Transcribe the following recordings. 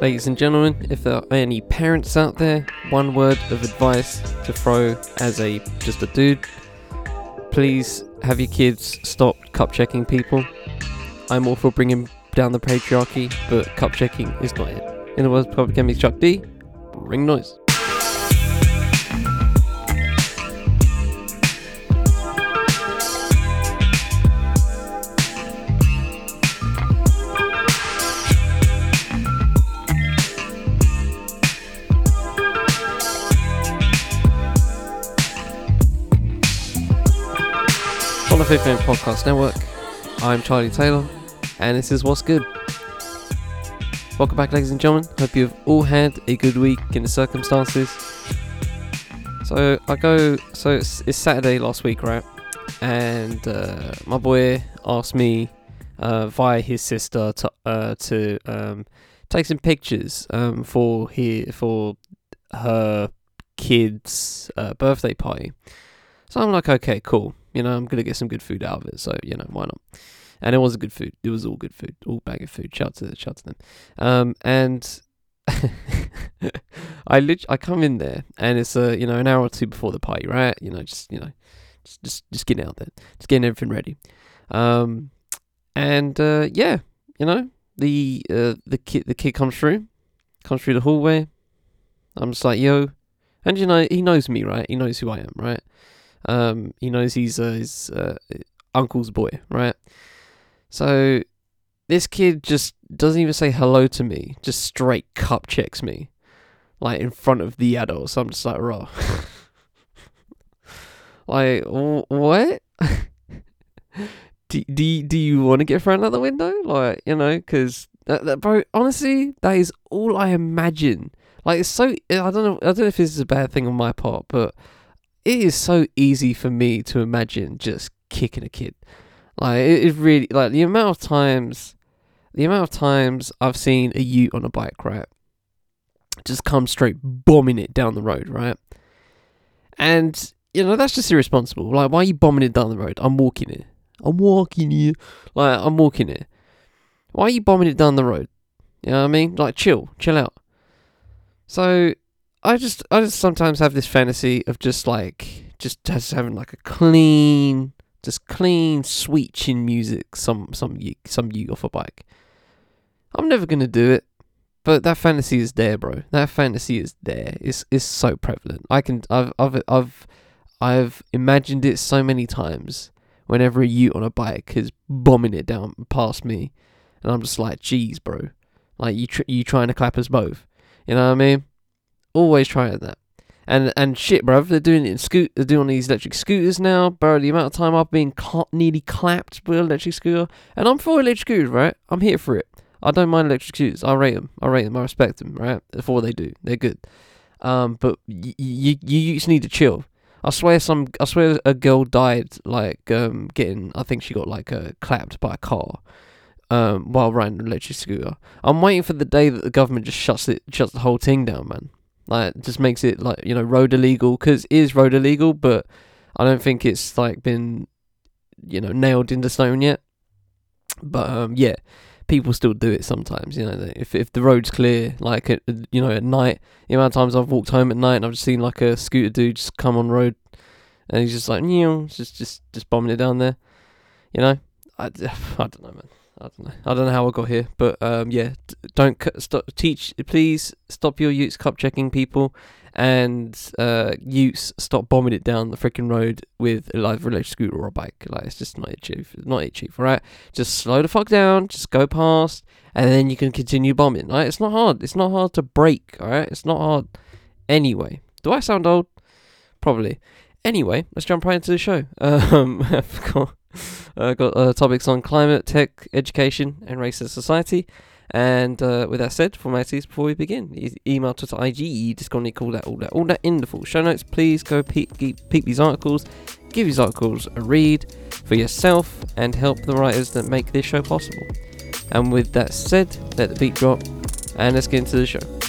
Ladies and gentlemen, if there are any parents out there, one word of advice to throw as a just a dude, please have your kids stop cup checking people. I'm all for bringing down the patriarchy, but cup checking is not it. In the words of Public Enemy's Chuck D, ring noise. Fifth Minute Podcast Network, I'm Charlie Taylor, and this is What's Good. Welcome back, ladies and gentlemen. Hope you've all had a good week in the circumstances. So I go. So it's, it's Saturday last week, right? And uh, my boy asked me uh, via his sister to uh, to um, take some pictures um, for he for her kid's uh, birthday party. So I'm like, okay, cool. You know, I'm gonna get some good food out of it. So you know, why not? And it was good food. It was all good food, all bag of food. Shout to shout to them. Um, and I lit- I come in there, and it's uh, you know, an hour or two before the party, right? You know, just you know, just just just getting out there, just getting everything ready. Um, and uh, yeah, you know, the uh, the kid the kid comes through, comes through the hallway. I'm just like, yo, and you know, he knows me, right? He knows who I am, right? Um, he knows he's uh, his uh, uncle's boy, right? So this kid just doesn't even say hello to me, just straight cup checks me, like in front of the adults. I'm just like, raw. like, wh- what? do, do, do you want to get thrown out the window? Like, you know, because, that, that, bro, honestly, that is all I imagine. Like, it's so, I don't know, I don't know if this is a bad thing on my part, but it is so easy for me to imagine just kicking a kid. Like it, it really like the amount of times the amount of times I've seen a ute on a bike, right? Just come straight bombing it down the road, right? And you know, that's just irresponsible. Like, why are you bombing it down the road? I'm walking it. I'm walking here. Like, I'm walking it. Why are you bombing it down the road? You know what I mean? Like, chill, chill out. So, I just, I just sometimes have this fantasy of just like, just, just having like a clean, just clean, sweet chin music. Some, some, some you off a bike. I'm never gonna do it, but that fantasy is there, bro. That fantasy is there. It's, it's so prevalent. I can, I've, I've, I've, I've imagined it so many times. Whenever a ute on a bike is bombing it down past me, and I'm just like, "Geez, bro, like you, tr- you trying to clap us both." You know what I mean? Always trying that. And and shit, bro, they're doing it in scoot. They're doing these electric scooters now, bro. The amount of time I've been nearly clapped with electric scooter, and I'm for electric scooters, right? I'm here for it. I don't mind electric scooters. I rate them. I rate them. I respect them, right? For what they do, they're good. Um, but y- y- you you just need to chill. I swear some. I swear a girl died like um getting. I think she got like uh, clapped by a car. Um, while riding an electric scooter. I'm waiting for the day that the government just shuts it, shuts the whole thing down, man. Like, just makes it like you know road illegal because it is road illegal, but I don't think it's like been, you know, nailed into stone yet. But um, yeah, people still do it sometimes. You know, if if the road's clear, like at, you know at night, the amount of times I've walked home at night and I've just seen like a scooter dude just come on road, and he's just like, you just just just bombing it down there. You know, I, I don't know, man. I don't know. I don't know how I got here, but um, yeah. Don't stop. Teach, please stop your Utes cup checking people, and uh, Utes stop bombing it down the freaking road with a live electric scooter or a bike. Like it's just not it, chief. It's not it, chief. All right, just slow the fuck down. Just go past, and then you can continue bombing. Right? It's not hard. It's not hard to break. All right, it's not hard. Anyway, do I sound old? Probably. Anyway, let's jump right into the show. Um, I've got, uh, got uh, topics on climate, tech, education, and racist society. And uh, with that said, formalities before we begin. Email, Twitter, IG, Discord, call that, all that, all that in the full show notes. Please go peep, peep these articles, give these articles a read for yourself, and help the writers that make this show possible. And with that said, let the beat drop, and let's get into the show.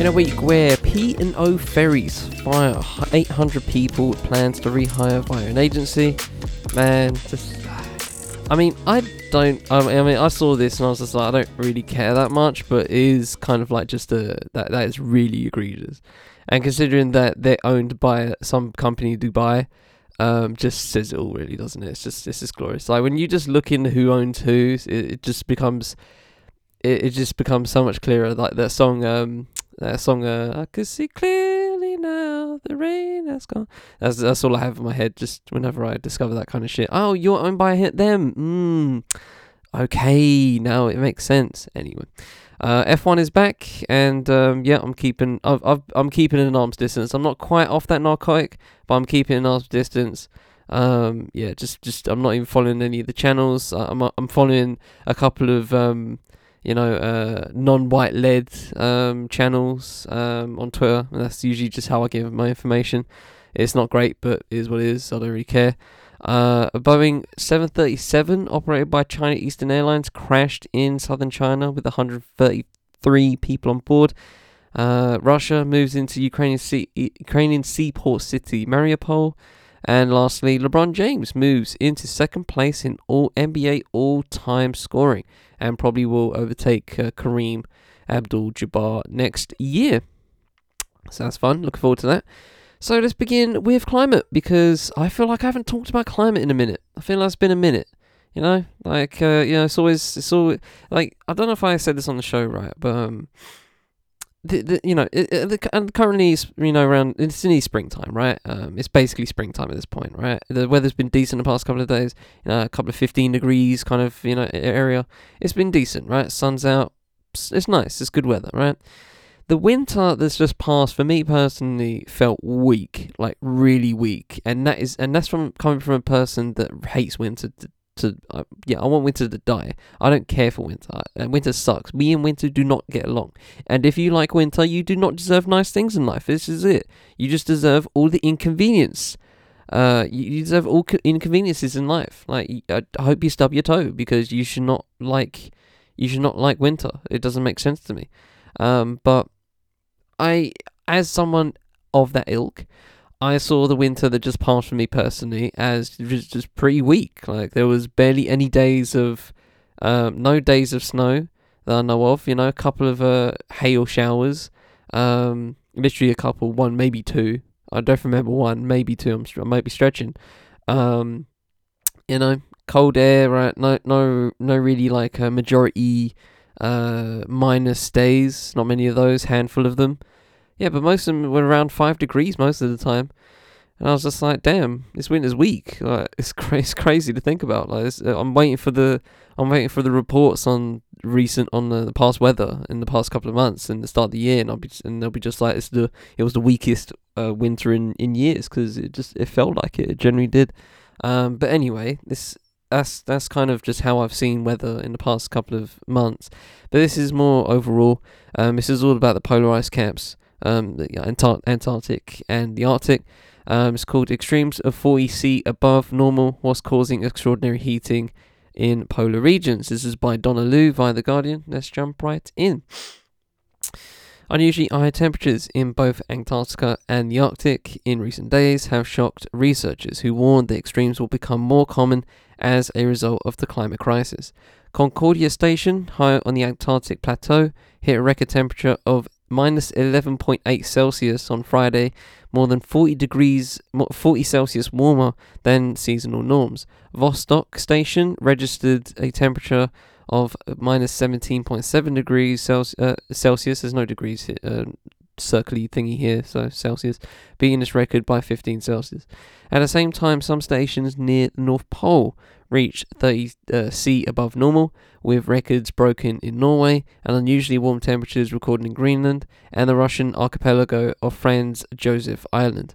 In a week where P&O Ferries fire 800 people with plans to rehire via an agency, man, just I mean, I don't. I mean, I saw this and I was just like, I don't really care that much, but it is kind of like just a that that is really egregious. And considering that they're owned by some company in Dubai, um, just says it all, really, doesn't it? It's just this is glorious. Like when you just look into who owns who, it, it just becomes it, it just becomes so much clearer. Like that song, um, that song, uh, I could see clearly now, the rain has gone. That's that's all I have in my head. Just whenever I discover that kind of shit. Oh, you're owned by them. Mm. Okay, now it makes sense. Anyway, uh, F1 is back, and um, yeah, I'm keeping. I've, I've, I'm keeping an arm's distance. I'm not quite off that narcotic, but I'm keeping an arm's distance. Um, yeah, just just I'm not even following any of the channels. I'm I'm following a couple of um, you know, uh, non-white led um, channels um, on Twitter. And that's usually just how I give my information. It's not great, but it is what it is. I don't really care. Uh, a Boeing 737 operated by China Eastern Airlines crashed in southern China with 133 people on board. Uh, Russia moves into Ukrainian, sea- Ukrainian seaport city Mariupol. And lastly, LeBron James moves into second place in all NBA all-time scoring and probably will overtake uh, Kareem Abdul-Jabbar next year. So that's fun. Looking forward to that. So let's begin with climate because I feel like I haven't talked about climate in a minute. I feel like it's been a minute. You know, like uh, you know, it's always it's always like I don't know if I said this on the show right, but um, the, the you know, it, the, and currently you know around it's nearly springtime, right? Um, it's basically springtime at this point, right? The weather's been decent the past couple of days, you know, a couple of fifteen degrees kind of you know area. It's been decent, right? Sun's out, it's nice, it's good weather, right? The winter that's just passed for me personally felt weak, like really weak, and that is and that's from coming from a person that hates winter to uh, yeah, I want winter to die. I don't care for winter. And winter sucks. Me and winter do not get along. And if you like winter, you do not deserve nice things in life. This is it. You just deserve all the inconvenience. Uh, you, you deserve all co- inconveniences in life. Like I, I hope you stub your toe because you should not like you should not like winter. It doesn't make sense to me. Um, but I, as someone of that ilk, I saw the winter that just passed for me personally as just, pretty weak. Like there was barely any days of, um, no days of snow that I know of. You know, a couple of uh, hail showers, um, literally a couple, one maybe two. I don't remember one, maybe two. I'm I might be stretching. Um, you know, cold air, right? No, no, no, really like a majority uh minus days. Not many of those. Handful of them. Yeah, but most of them were around five degrees most of the time. And I was just like, damn, this winter's weak. Like, it's, cra- it's crazy to think about. Like, uh, I'm waiting for the, I'm waiting for the reports on recent, on the, the, past weather in the past couple of months and the start of the year, and I'll be, and they'll be just like, it's the, it was the weakest uh, winter in in years because it just, it felt like it. It generally did. Um, but anyway, this, that's that's kind of just how I've seen weather in the past couple of months. But this is more overall. Um, this is all about the polar ice caps um, the Antar- Antarctic and the Arctic. Um, it's called Extremes of 40 C above normal, what's causing extraordinary heating in polar regions. This is by Donna Lu via The Guardian. Let's jump right in. Unusually high temperatures in both Antarctica and the Arctic in recent days have shocked researchers who warned the extremes will become more common as a result of the climate crisis. Concordia Station, high on the Antarctic plateau, hit a record temperature of minus 11.8 Celsius on Friday, more than 40 degrees 40 Celsius warmer than seasonal norms. Vostok station registered a temperature of minus 17.7 degrees Celsius. Uh, Celsius. There's no degrees uh, circly thingy here, so Celsius, beating this record by 15 Celsius. At the same time, some stations near the North Pole reached 30 uh, C above normal, with records broken in Norway and unusually warm temperatures recorded in Greenland and the Russian archipelago of Franz Joseph Island.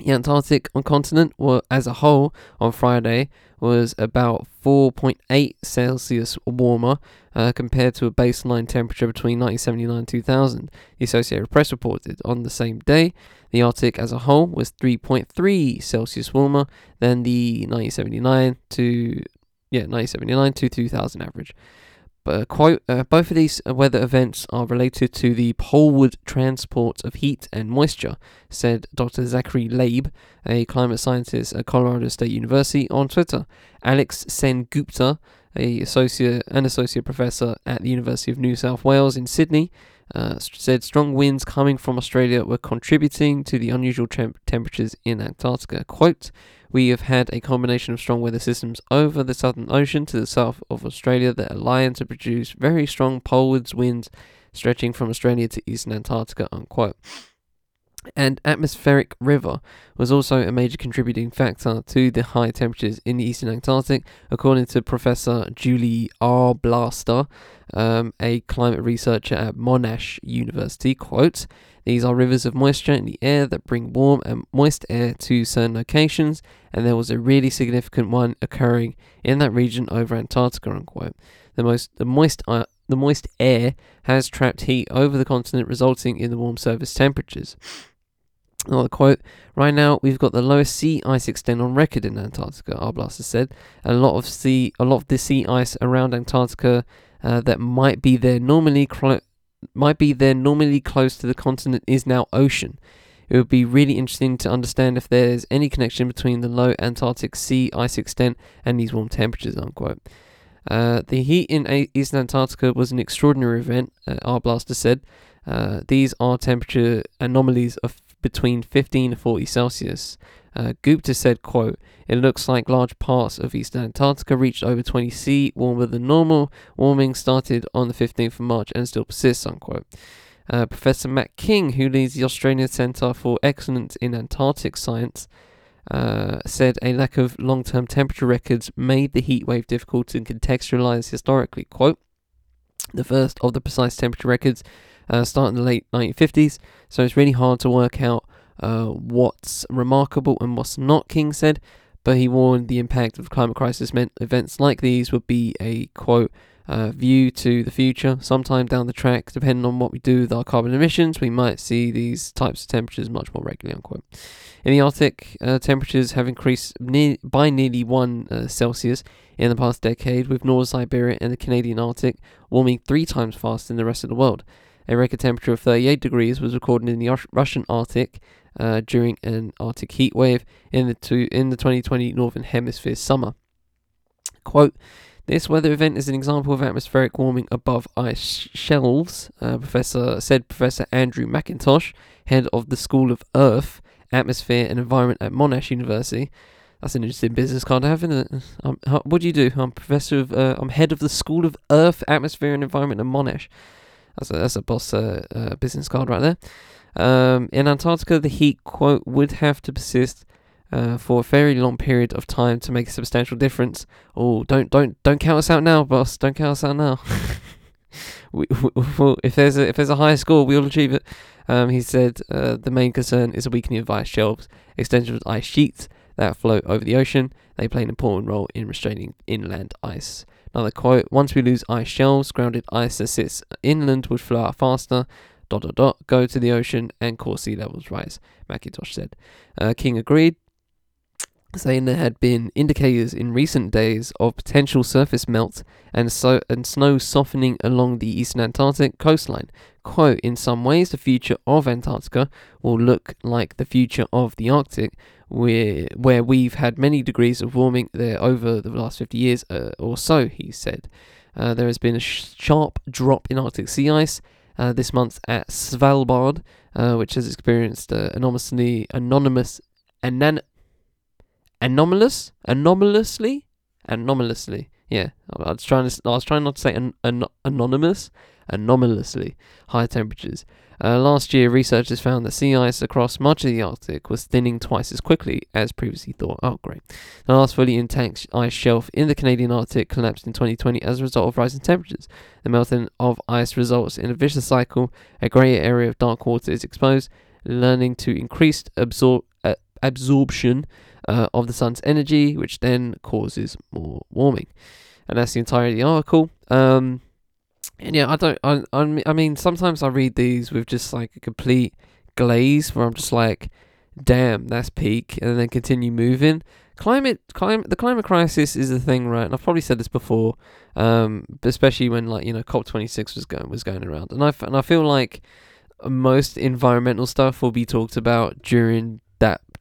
The Antarctic continent as a whole on Friday was about 4.8 Celsius warmer uh, compared to a baseline temperature between 1979 and 2000. The Associated Press reported on the same day the Arctic as a whole was 3.3 Celsius warmer than the 1979 to yeah 1979 to 2000 average. Quote, uh, both of these weather events are related to the poleward transport of heat and moisture, said Dr. Zachary Labe, a climate scientist at Colorado State University, on Twitter. Alex Sen a associate an associate professor at the University of New South Wales in Sydney, uh, said strong winds coming from Australia were contributing to the unusual temp- temperatures in Antarctica. Quote, we have had a combination of strong weather systems over the Southern Ocean to the south of Australia that align to produce very strong polewards winds stretching from Australia to eastern Antarctica, unquote. And atmospheric river was also a major contributing factor to the high temperatures in the eastern Antarctic, according to Professor Julie Arblaster, um, a climate researcher at Monash University. Quote, These are rivers of moisture in the air that bring warm and moist air to certain locations, and there was a really significant one occurring in that region over Antarctica. Unquote. The most the moist uh, the moist air has trapped heat over the continent, resulting in the warm surface temperatures. Another quote: Right now, we've got the lowest sea ice extent on record in Antarctica. Arblaster said, a lot of sea, a lot of the sea ice around Antarctica uh, that might be there normally, clo- might be there normally close to the continent is now ocean. It would be really interesting to understand if there's any connection between the low Antarctic sea ice extent and these warm temperatures. Unquote. Uh, the heat in a- Eastern Antarctica was an extraordinary event, uh, Arblaster said. Uh, these are temperature anomalies of between 15 and 40 Celsius. Uh, Gupta said, quote, It looks like large parts of eastern Antarctica reached over 20 C, warmer than normal. Warming started on the 15th of March and still persists, unquote. Uh, Professor Matt King, who leads the Australian Centre for Excellence in Antarctic Science, uh, said a lack of long term temperature records made the heat wave difficult to contextualize historically. Quote, the first of the precise temperature records uh, started in the late 1950s, so it's really hard to work out uh, what's remarkable and what's not, King said. But he warned the impact of climate crisis meant events like these would be a quote uh, view to the future. Sometime down the track, depending on what we do with our carbon emissions, we might see these types of temperatures much more regularly. Unquote. In the Arctic, uh, temperatures have increased ne- by nearly one uh, Celsius in the past decade, with North Siberia and the Canadian Arctic warming three times faster than the rest of the world. A record temperature of 38 degrees was recorded in the Russian Arctic uh, during an Arctic heat wave in the two, in the 2020 Northern Hemisphere summer. Quote. This weather event is an example of atmospheric warming above ice shelves, uh, Professor said Professor Andrew McIntosh, head of the School of Earth, Atmosphere and Environment at Monash University. That's an interesting business card to have, isn't it? Um, what do you do? I'm professor of, uh, I'm head of the School of Earth, Atmosphere and Environment at Monash. That's a, that's a boss uh, uh, business card right there. Um, in Antarctica, the heat quote would have to persist uh, for a very long period of time to make a substantial difference. Oh, don't don't don't count us out now, boss. Don't count us out now. we, we, if there's a if there's a higher score, we'll achieve it. Um, he said uh, the main concern is a weakening of ice shelves, extension of ice sheets that float over the ocean. They play an important role in restraining inland ice. Another quote: Once we lose ice shelves, grounded ice that sits inland would flow out faster dot dot dot go to the ocean and cause sea levels rise. McIntosh said. Uh, King agreed, saying there had been indicators in recent days of potential surface melt and so and snow softening along the eastern Antarctic coastline. Quote, in some ways the future of Antarctica will look like the future of the Arctic, where where we've had many degrees of warming there over the last 50 years uh, or so, he said. Uh, there has been a sh- sharp drop in Arctic sea ice uh, this month at Svalbard, uh, which has experienced uh, anomalously anonymous anan- anomalous? Anomalously? Anomalously. Yeah. I was trying to I was trying not to say an, an, anonymous. Anomalously. High temperatures. Uh, last year researchers found that sea ice across much of the Arctic was thinning twice as quickly as previously thought. Oh great. The last fully intact ice shelf in the Canadian Arctic collapsed in 2020 as a result of rising temperatures. The melting of ice results in a vicious cycle. A greater area of dark water is exposed learning to increased absor- uh, absorption uh, of the sun's energy, which then causes more warming. And that's the entirety of the article. Um, and yeah, I don't. I, I mean, sometimes I read these with just like a complete glaze, where I'm just like, "Damn, that's peak," and then continue moving. climate climate the climate crisis is a thing, right? And I've probably said this before, um, especially when like you know COP twenty six was going was going around, and I and I feel like most environmental stuff will be talked about during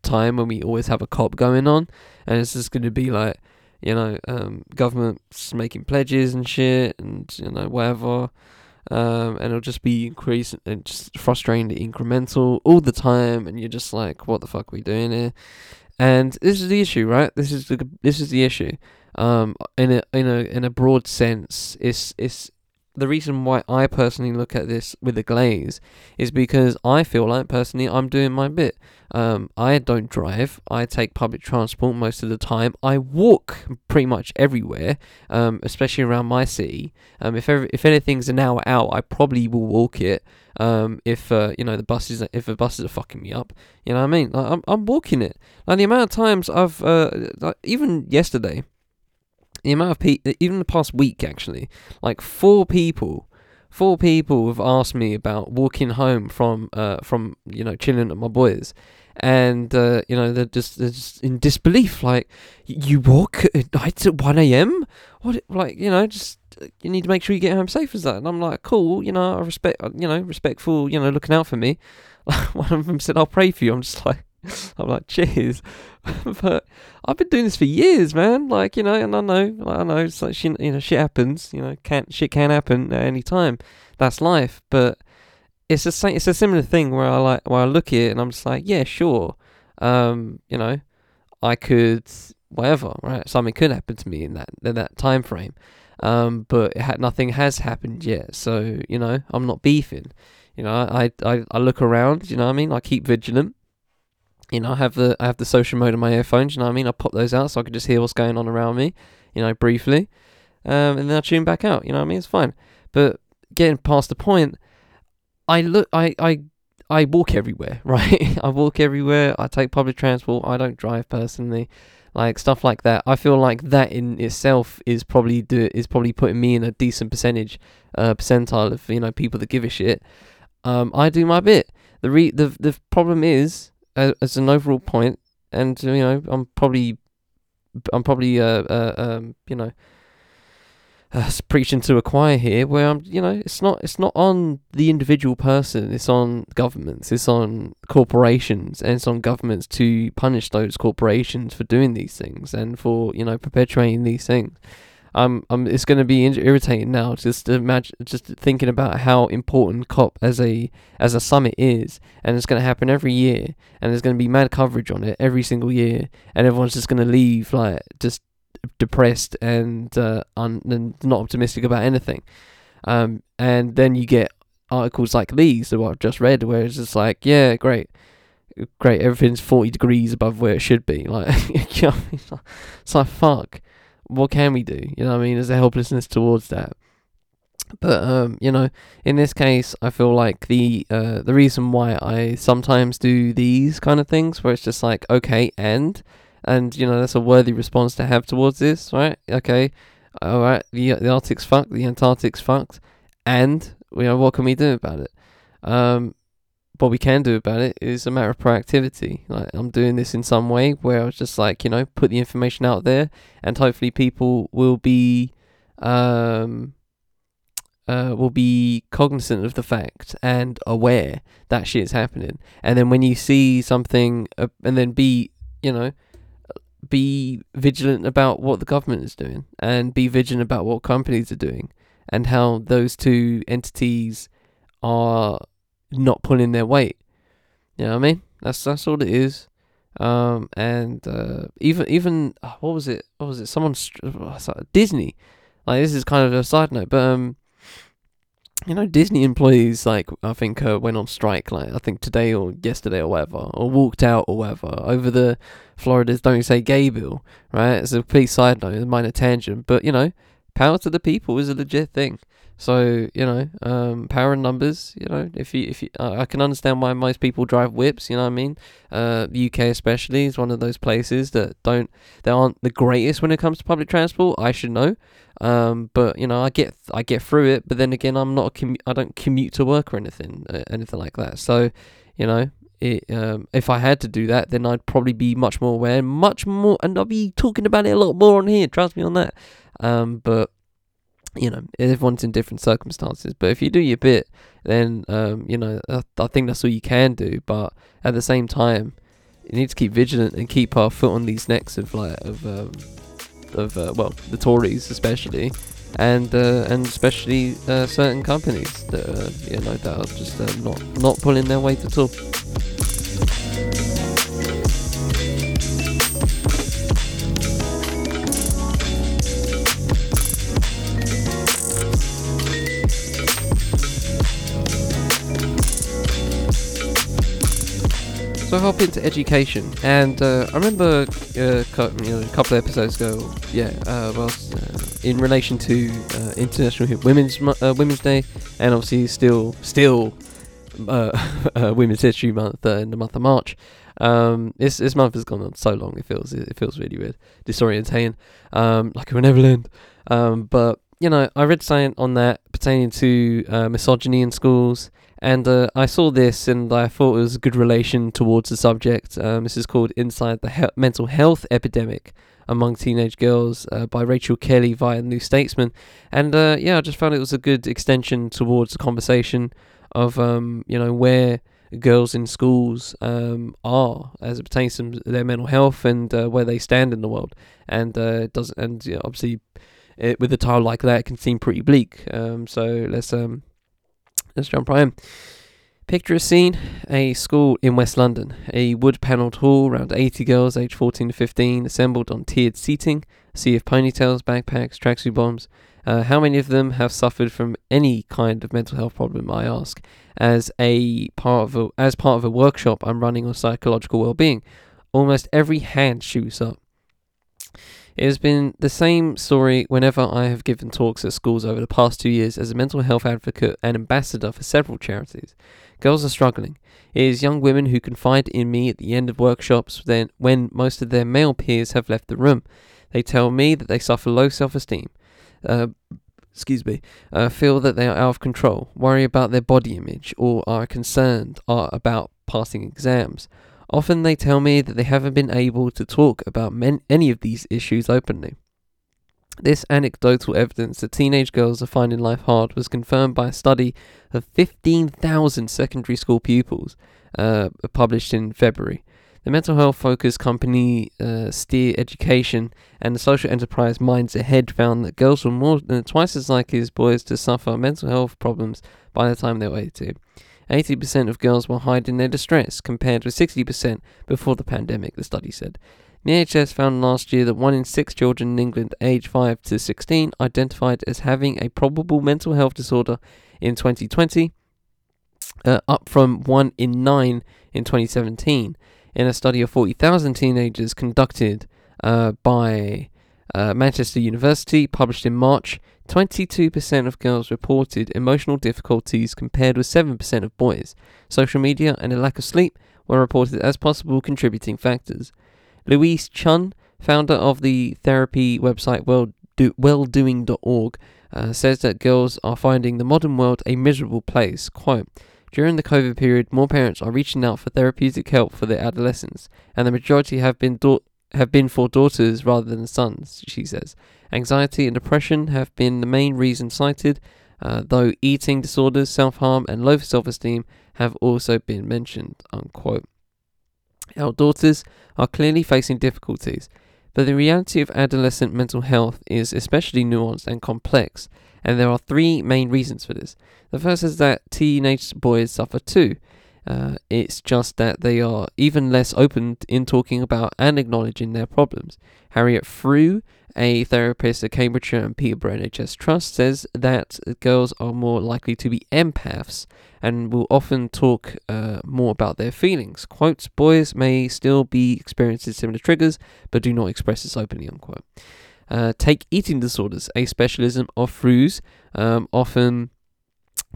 time when we always have a COP going on, and it's just going to be like you know um, governments making pledges and shit, and you know whatever. Um, and it'll just be increasing and just frustratingly incremental all the time, and you're just like, "What the fuck are we doing here?" And this is the issue, right? This is the this is the issue. Um, in a in a in a broad sense, it's it's the reason why I personally look at this with a glaze is because I feel like personally I'm doing my bit. Um, I don't drive. I take public transport most of the time. I walk pretty much everywhere, um, especially around my city. Um, if ever, if anything's an hour out, I probably will walk it. Um, if uh, you know the buses, if the buses are fucking me up, you know what I mean. Like, I'm I'm walking it. Like the amount of times I've uh, like, even yesterday the amount of people, even the past week actually, like four people, four people have asked me about walking home from, uh, from you know, chilling at my boys, and uh, you know they're just they're just in disbelief. Like, you walk at night at one a.m. What, like, you know, just uh, you need to make sure you get home safe as that. And I'm like, cool, you know, I respect, uh, you know, respectful, you know, looking out for me. One of them said, "I'll pray for you." I'm just like. I'm like, cheers. but I've been doing this for years, man. Like, you know, and I know, I know, it's like, shit, you know, shit happens. You know, can shit can happen at any time. That's life. But it's a it's a similar thing where I like where I look at it and I'm just like, yeah, sure. Um, you know, I could whatever, right? Something could happen to me in that in that time frame. Um, but ha- nothing has happened yet. So you know, I'm not beefing. You know, I, I I look around. You know what I mean? I keep vigilant you know, I have the I have the social mode on my earphones. You know what I mean? I pop those out so I can just hear what's going on around me. You know, briefly, um, and then I tune back out. You know what I mean? It's fine. But getting past the point, I look, I I I walk everywhere, right? I walk everywhere. I take public transport. I don't drive personally, like stuff like that. I feel like that in itself is probably do is probably putting me in a decent percentage, uh, percentile of you know people that give a shit. Um, I do my bit. The re the the problem is as an overall point, and you know, I'm probably, I'm probably, uh, uh um, you know, uh, preaching to a choir here, where I'm, you know, it's not, it's not on the individual person, it's on governments, it's on corporations, and it's on governments to punish those corporations for doing these things and for, you know, perpetuating these things um, um, it's going to be irritating now just imagine, just thinking about how important COP as a as a summit is, and it's going to happen every year, and there's going to be mad coverage on it every single year, and everyone's just going to leave like just depressed and uh, un- and not optimistic about anything. Um, and then you get articles like these that I've just read, where it's just like, yeah, great, great, everything's forty degrees above where it should be. Like, it's like fuck what can we do? You know I mean? There's a helplessness towards that. But um, you know, in this case, I feel like the uh, the reason why I sometimes do these kind of things, where it's just like, okay, and and you know, that's a worthy response to have towards this, right? Okay, all right, the the Arctic's fucked, the Antarctic's fucked, and you know, what can we do about it? Um, what we can do about it is a matter of proactivity. Like I'm doing this in some way where I was just like, you know, put the information out there, and hopefully people will be, um, uh, will be cognizant of the fact and aware that shit is happening. And then when you see something, uh, and then be, you know, be vigilant about what the government is doing, and be vigilant about what companies are doing, and how those two entities are not pulling their weight. You know what I mean? That's that's all it is. Um, and uh, even even uh, what was it? What was it? Someone Disney. Like this is kind of a side note, but um, you know, Disney employees like I think uh, went on strike like I think today or yesterday or whatever, or walked out or whatever over the Florida's Don't Say Gay bill. Right? It's a pretty side note, a minor tangent, but you know, power to the people is a legit thing. So you know, um, power and numbers. You know, if you if you, uh, I can understand why most people drive whips. You know what I mean? Uh, the UK especially is one of those places that don't that aren't the greatest when it comes to public transport. I should know. Um, but you know, I get I get through it. But then again, I'm not a commu- I don't commute to work or anything uh, anything like that. So, you know, it, um, if I had to do that, then I'd probably be much more aware, much more, and I'll be talking about it a lot more on here. Trust me on that. Um, but you know, everyone's in different circumstances. But if you do your bit, then um, you know, I, I think that's all you can do. But at the same time, you need to keep vigilant and keep our foot on these necks of like of um, of uh, well, the Tories especially, and uh, and especially uh, certain companies that you know that are just uh, not not pulling their weight at all. So I hop into education, and uh, I remember uh, cu- you know, a couple of episodes ago, yeah, uh, well, uh, in relation to uh, International Women's uh, Women's Day, and obviously still still Women's History Month in the month of March. Um, this this month has gone on so long. It feels it feels really weird, disorientating, um, like will never end. Um, but you know, I read something on that pertaining to misogyny in schools and uh, I saw this and I thought it was a good relation towards the subject. Um, this is called Inside the he- Mental Health Epidemic Among Teenage Girls uh, by Rachel Kelly via New Statesman. And uh, yeah, I just found it was a good extension towards the conversation of, um, you know, where girls in schools um, are as it pertains to their mental health and uh, where they stand in the world. And uh, it does and you know, obviously it, with a title like that, it can seem pretty bleak. Um, so let's um Let's jump right in. Picture a scene a school in West London. A wood panelled hall, around 80 girls aged 14 to 15, assembled on tiered seating, a sea of ponytails, backpacks, tracksuit bombs. Uh, how many of them have suffered from any kind of mental health problem? I ask, as a part of a, as part of a workshop I'm running on psychological well-being. Almost every hand shoots up. It has been the same story whenever I have given talks at schools over the past two years as a mental health advocate and ambassador for several charities. Girls are struggling. It is young women who confide in me at the end of workshops then when most of their male peers have left the room. They tell me that they suffer low self-esteem. Uh, excuse me, uh, feel that they are out of control, worry about their body image, or are concerned uh, about passing exams. Often they tell me that they haven't been able to talk about men- any of these issues openly. This anecdotal evidence that teenage girls are finding life hard was confirmed by a study of 15,000 secondary school pupils uh, published in February. The mental health focused company uh, Steer Education and the social enterprise Minds Ahead found that girls were more than twice as likely as boys to suffer mental health problems by the time they were 18. 80% of girls were hiding their distress, compared with 60% before the pandemic, the study said. NHS found last year that one in six children in England aged 5 to 16 identified as having a probable mental health disorder in 2020, uh, up from one in nine in 2017. In a study of 40,000 teenagers conducted uh, by uh, Manchester University, published in March, 22% of girls reported emotional difficulties compared with 7% of boys. Social media and a lack of sleep were reported as possible contributing factors. Louise Chunn, founder of the therapy website welldoing.org, uh, says that girls are finding the modern world a miserable place. Quote, during the COVID period, more parents are reaching out for therapeutic help for their adolescents, and the majority have been da- have been for daughters rather than sons, she says. Anxiety and depression have been the main reasons cited, uh, though eating disorders, self harm, and low self esteem have also been mentioned. Unquote. Our daughters are clearly facing difficulties, but the reality of adolescent mental health is especially nuanced and complex, and there are three main reasons for this. The first is that teenage boys suffer too. Uh, it's just that they are even less open in talking about and acknowledging their problems. Harriet Frew, a therapist at Cambridgeshire and Peterborough NHS Trust, says that girls are more likely to be empaths and will often talk uh, more about their feelings. Quotes, boys may still be experiencing similar triggers, but do not express this openly, unquote. Uh, take eating disorders, a specialism of Frew's, um, often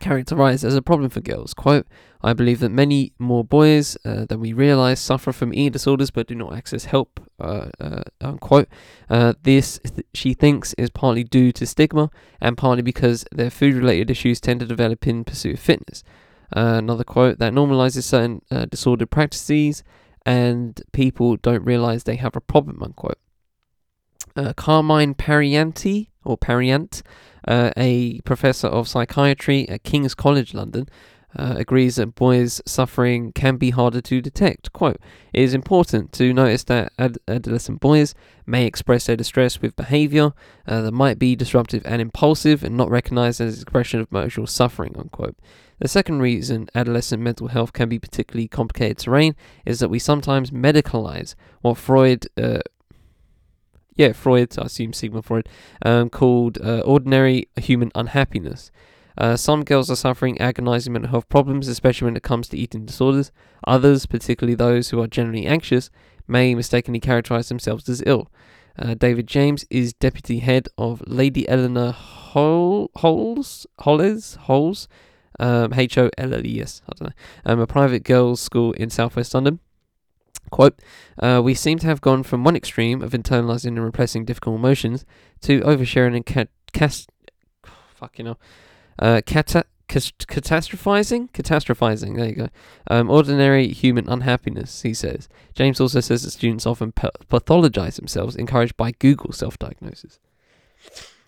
characterized as a problem for girls. Quote, I believe that many more boys uh, than we realize suffer from eating disorders but do not access help. Uh, uh, unquote. Uh, this, th- she thinks, is partly due to stigma and partly because their food related issues tend to develop in pursuit of fitness. Uh, another quote that normalizes certain uh, disordered practices and people don't realize they have a problem, unquote. Carmine Pariante, or Pariant, uh, a professor of psychiatry at King's College London, uh, agrees that boys' suffering can be harder to detect. Quote, it is important to notice that ad- adolescent boys may express their distress with behavior uh, that might be disruptive and impulsive and not recognized as expression of emotional suffering, unquote. The second reason adolescent mental health can be particularly complicated terrain is that we sometimes medicalise what Freud, uh, yeah, Freud, I assume Sigmund Freud, um, called uh, ordinary human unhappiness. Uh, some girls are suffering agonizing mental health problems, especially when it comes to eating disorders. Others, particularly those who are generally anxious, may mistakenly characterize themselves as ill. Uh, David James is deputy head of Lady Eleanor Hol- Holes, Holles, Holes, um, H O L L E S, I don't know, um, a private girls' school in southwest London. Quote, uh, we seem to have gone from one extreme of internalizing and repressing difficult emotions to oversharing and cat- cast, uh, cata- catastrophizing? Catastrophizing, there you go. Um, ordinary human unhappiness, he says. James also says that students often pathologize themselves, encouraged by Google self diagnosis.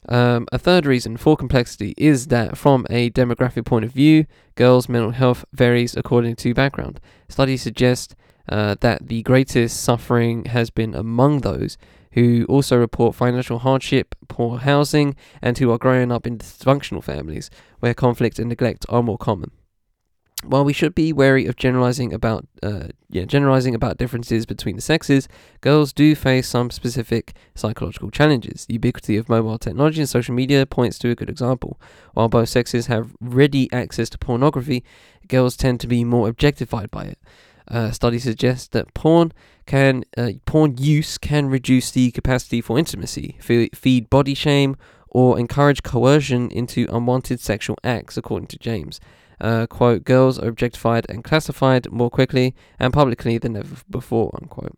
Um, a third reason for complexity is that, from a demographic point of view, girls' mental health varies according to background. Studies suggest uh, that the greatest suffering has been among those who also report financial hardship, poor housing, and who are growing up in dysfunctional families where conflict and neglect are more common. While we should be wary of generalizing about uh, yeah, generalizing about differences between the sexes, girls do face some specific psychological challenges. The ubiquity of mobile technology and social media points to a good example. While both sexes have ready access to pornography, girls tend to be more objectified by it. Uh, studies suggest that porn can uh, porn use can reduce the capacity for intimacy, feed body shame, or encourage coercion into unwanted sexual acts, according to James. Uh, quote, girls are objectified and classified more quickly and publicly than ever before, unquote.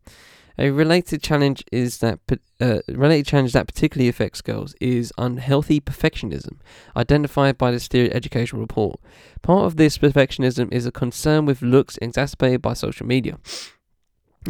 A related challenge is that uh, related challenge that particularly affects girls is unhealthy perfectionism, identified by the Steer Education Report. Part of this perfectionism is a concern with looks exacerbated by social media.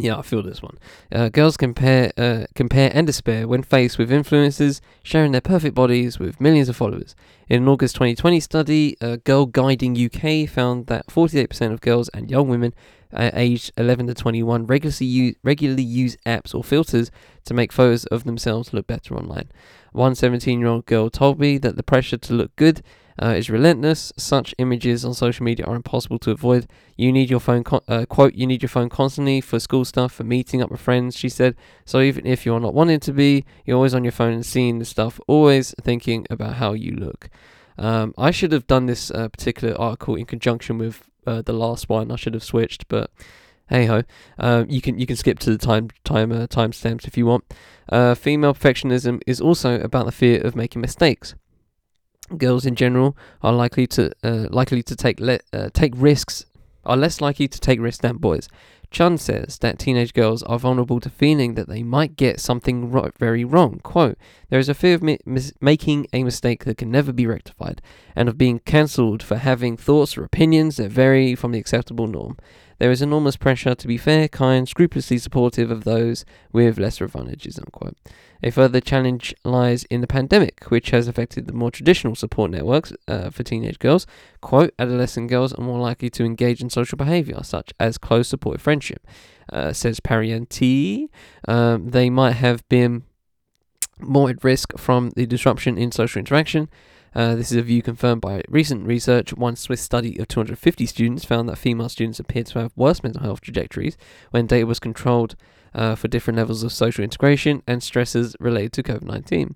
Yeah, I feel this one. Uh, girls compare, uh, compare and despair when faced with influencers sharing their perfect bodies with millions of followers. In an August 2020 study, uh, Girl Guiding UK found that 48% of girls and young women uh, aged 11 to 21 regularly use, regularly use apps or filters to make photos of themselves look better online. One 17 year old girl told me that the pressure to look good uh, is relentless. Such images on social media are impossible to avoid. You need your phone, con- uh, quote, you need your phone constantly for school stuff, for meeting up with friends, she said. So even if you're not wanting to be, you're always on your phone and seeing the stuff, always thinking about how you look. Um, I should have done this uh, particular article in conjunction with uh, the last one. I should have switched, but hey ho. Um, you can you can skip to the time time uh, timestamps if you want. Uh, female perfectionism is also about the fear of making mistakes. Girls in general are likely to uh, likely to take le- uh, take risks are less likely to take risks than boys. Chunn says that teenage girls are vulnerable to feeling that they might get something ro- very wrong. Quote, there is a fear of mi- mis- making a mistake that can never be rectified, and of being cancelled for having thoughts or opinions that vary from the acceptable norm. There is enormous pressure to be fair, kind, scrupulously supportive of those with lesser advantages. Unquote. A further challenge lies in the pandemic, which has affected the more traditional support networks uh, for teenage girls. Quote, adolescent girls are more likely to engage in social behavior, such as close supportive friendship, uh, says Pariante. Um, they might have been more at risk from the disruption in social interaction. Uh, this is a view confirmed by recent research. One Swiss study of 250 students found that female students appeared to have worse mental health trajectories when data was controlled uh, for different levels of social integration and stresses related to COVID 19.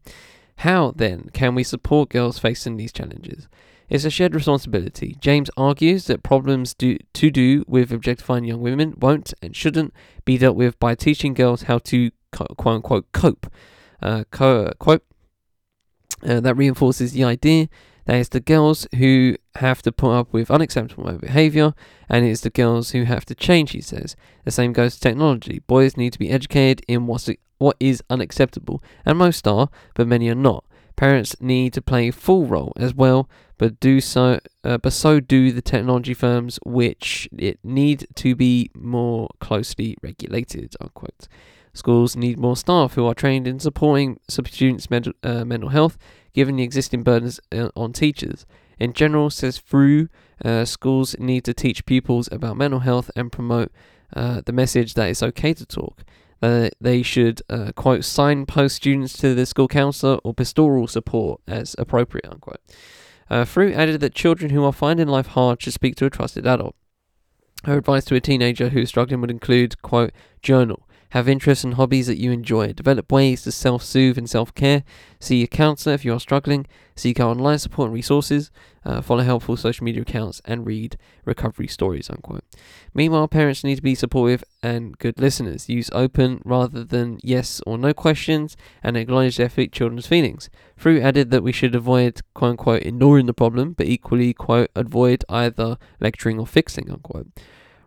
How, then, can we support girls facing these challenges? It's a shared responsibility. James argues that problems do, to do with objectifying young women won't and shouldn't be dealt with by teaching girls how to quote unquote cope. Uh, quote, uh, that reinforces the idea that it's the girls who have to put up with unacceptable behaviour, and it's the girls who have to change, he says. The same goes to technology. Boys need to be educated in what's, what is unacceptable, and most are, but many are not. Parents need to play full role as well, but do so, uh, but so do the technology firms, which it need to be more closely regulated. Unquote. Schools need more staff who are trained in supporting students' mental, uh, mental health, given the existing burdens uh, on teachers. In general, says Frew, uh, schools need to teach pupils about mental health and promote uh, the message that it's okay to talk. Uh, they should, uh, quote, signpost students to the school counsellor or pastoral support as appropriate, unquote. Uh, added that children who are finding life hard should speak to a trusted adult. Her advice to a teenager who is struggling would include, quote, journal, have interests and hobbies that you enjoy. Develop ways to self soothe and self care. See a counselor if you are struggling. Seek out online support and resources. Uh, follow helpful social media accounts and read recovery stories. Unquote. Meanwhile, parents need to be supportive and good listeners. Use open rather than yes or no questions and acknowledge their children's feelings. Frew added that we should avoid quote unquote ignoring the problem, but equally quote avoid either lecturing or fixing unquote.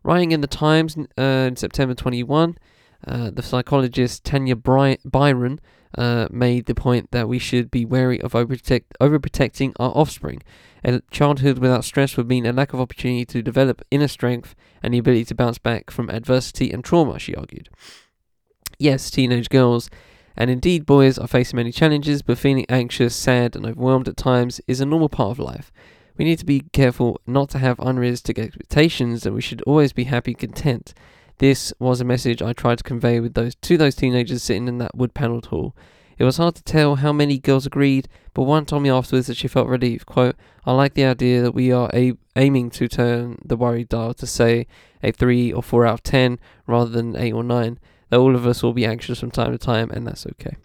Writing in the Times uh, in September 21. Uh, the psychologist Tanya Bry- Byron uh, made the point that we should be wary of overprotect- overprotecting our offspring. A childhood without stress would mean a lack of opportunity to develop inner strength and the ability to bounce back from adversity and trauma, she argued. Yes, teenage girls and indeed boys are facing many challenges, but feeling anxious, sad, and overwhelmed at times is a normal part of life. We need to be careful not to have unrealistic expectations, and we should always be happy content. This was a message I tried to convey with those to those teenagers sitting in that wood panelled hall. It was hard to tell how many girls agreed, but one told me afterwards that she felt relieved. Quote, I like the idea that we are a- aiming to turn the worry dial to say a 3 or 4 out of 10 rather than 8 or 9. That all of us will be anxious from time to time, and that's okay.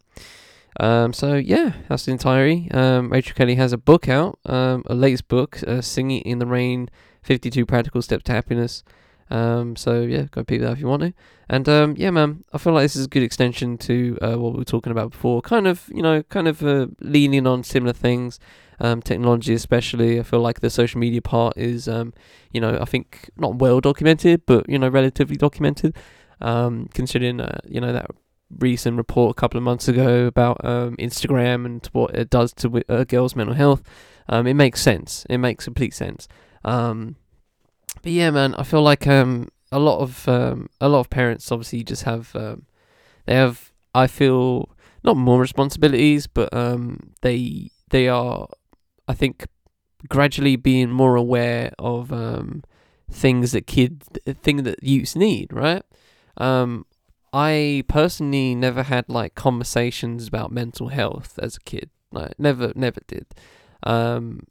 Um, so yeah, that's the entirety. Um, Rachel Kelly has a book out, um, a latest book, uh, Singing in the Rain, 52 Practical Steps to Happiness. Um, so yeah, go peep that if you want to. And um, yeah, man, I feel like this is a good extension to uh, what we were talking about before. Kind of, you know, kind of uh, leaning on similar things, um, technology especially. I feel like the social media part is, um, you know, I think not well documented, but you know, relatively documented. Um, considering, uh, you know, that recent report a couple of months ago about um, Instagram and what it does to uh, girls' mental health. Um, it makes sense. It makes complete sense. Um, but yeah, man, I feel like um a lot of um a lot of parents obviously just have um they have I feel not more responsibilities, but um they they are I think gradually being more aware of um things that kids thing that youths need, right? Um I personally never had like conversations about mental health as a kid. Like never never did. Um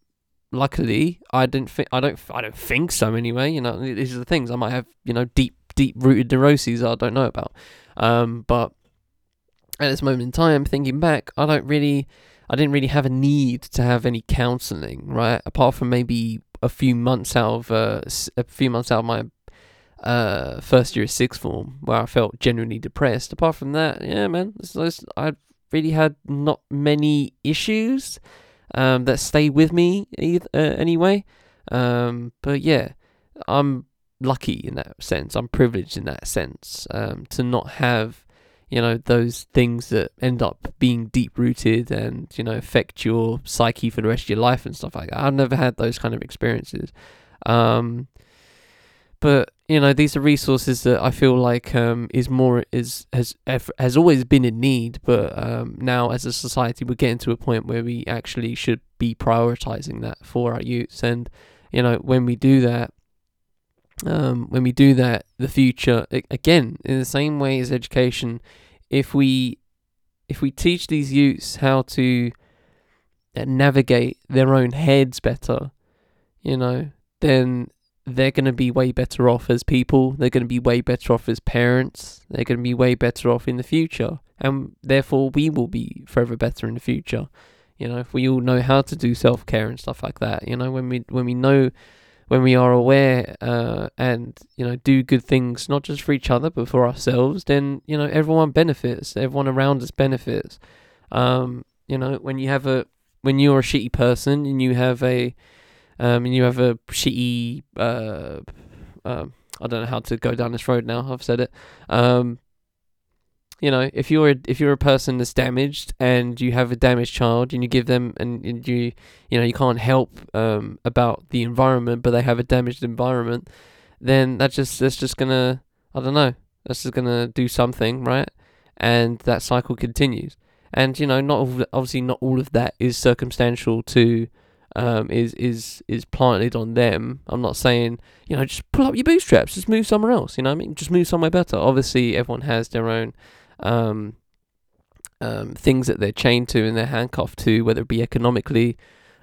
luckily, I didn't think I don't I don't think so anyway. You know, these are the things I might have. You know, deep deep rooted neuroses I don't know about. Um, but at this moment in time, thinking back, I don't really, I didn't really have a need to have any counselling, right? Apart from maybe a few months out of uh, a few months out of my uh, first year of sixth form, where I felt genuinely depressed. Apart from that, yeah, man, I really had not many issues um, that stay with me either, uh, anyway. Um, but yeah, I'm lucky in that sense. I'm privileged in that sense um, to not have, you know, those things that end up being deep rooted and you know affect your psyche for the rest of your life and stuff like that. I've never had those kind of experiences. Um, but you know these are resources that I feel like um, is more is has has always been in need, but um, now as a society we're getting to a point where we actually should be prioritizing that for our youths, and you know when we do that, um, when we do that, the future again in the same way as education, if we if we teach these youths how to uh, navigate their own heads better, you know, then they're going to be way better off as people. They're going to be way better off as parents. They're going to be way better off in the future. And therefore, we will be forever better in the future. You know, if we all know how to do self care and stuff like that, you know, when we when we know, when we are aware uh, and you know do good things not just for each other but for ourselves, then you know everyone benefits. Everyone around us benefits. Um, you know, when you have a when you're a shitty person and you have a um, and you have a shitty. Uh, uh, I don't know how to go down this road now. I've said it. Um, you know, if you're a, if you're a person that's damaged and you have a damaged child and you give them and, and you you know you can't help um, about the environment, but they have a damaged environment, then that's just that's just gonna I don't know that's just gonna do something right, and that cycle continues. And you know, not obviously not all of that is circumstantial to um, is is is planted on them. I'm not saying you know just pull up your bootstraps, just move somewhere else. You know, I mean, just move somewhere better. Obviously, everyone has their own um, um, things that they're chained to and they're handcuffed to, whether it be economically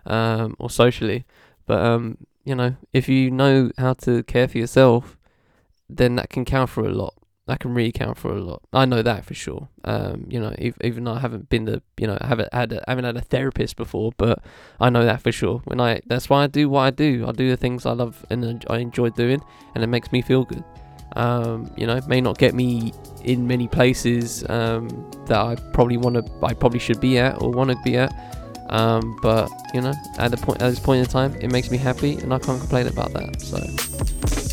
um, or socially. But um, you know, if you know how to care for yourself, then that can count for a lot. That can really count for a lot. I know that for sure. Um, you know, even though I haven't been the, you know, I haven't had, a, I haven't had a therapist before, but I know that for sure. When I, that's why I do what I do. I do the things I love and I enjoy doing, and it makes me feel good. Um, you know, may not get me in many places um, that I probably want to, I probably should be at or want to be at. Um, but you know, at the point, at this point in time, it makes me happy, and I can't complain about that. So.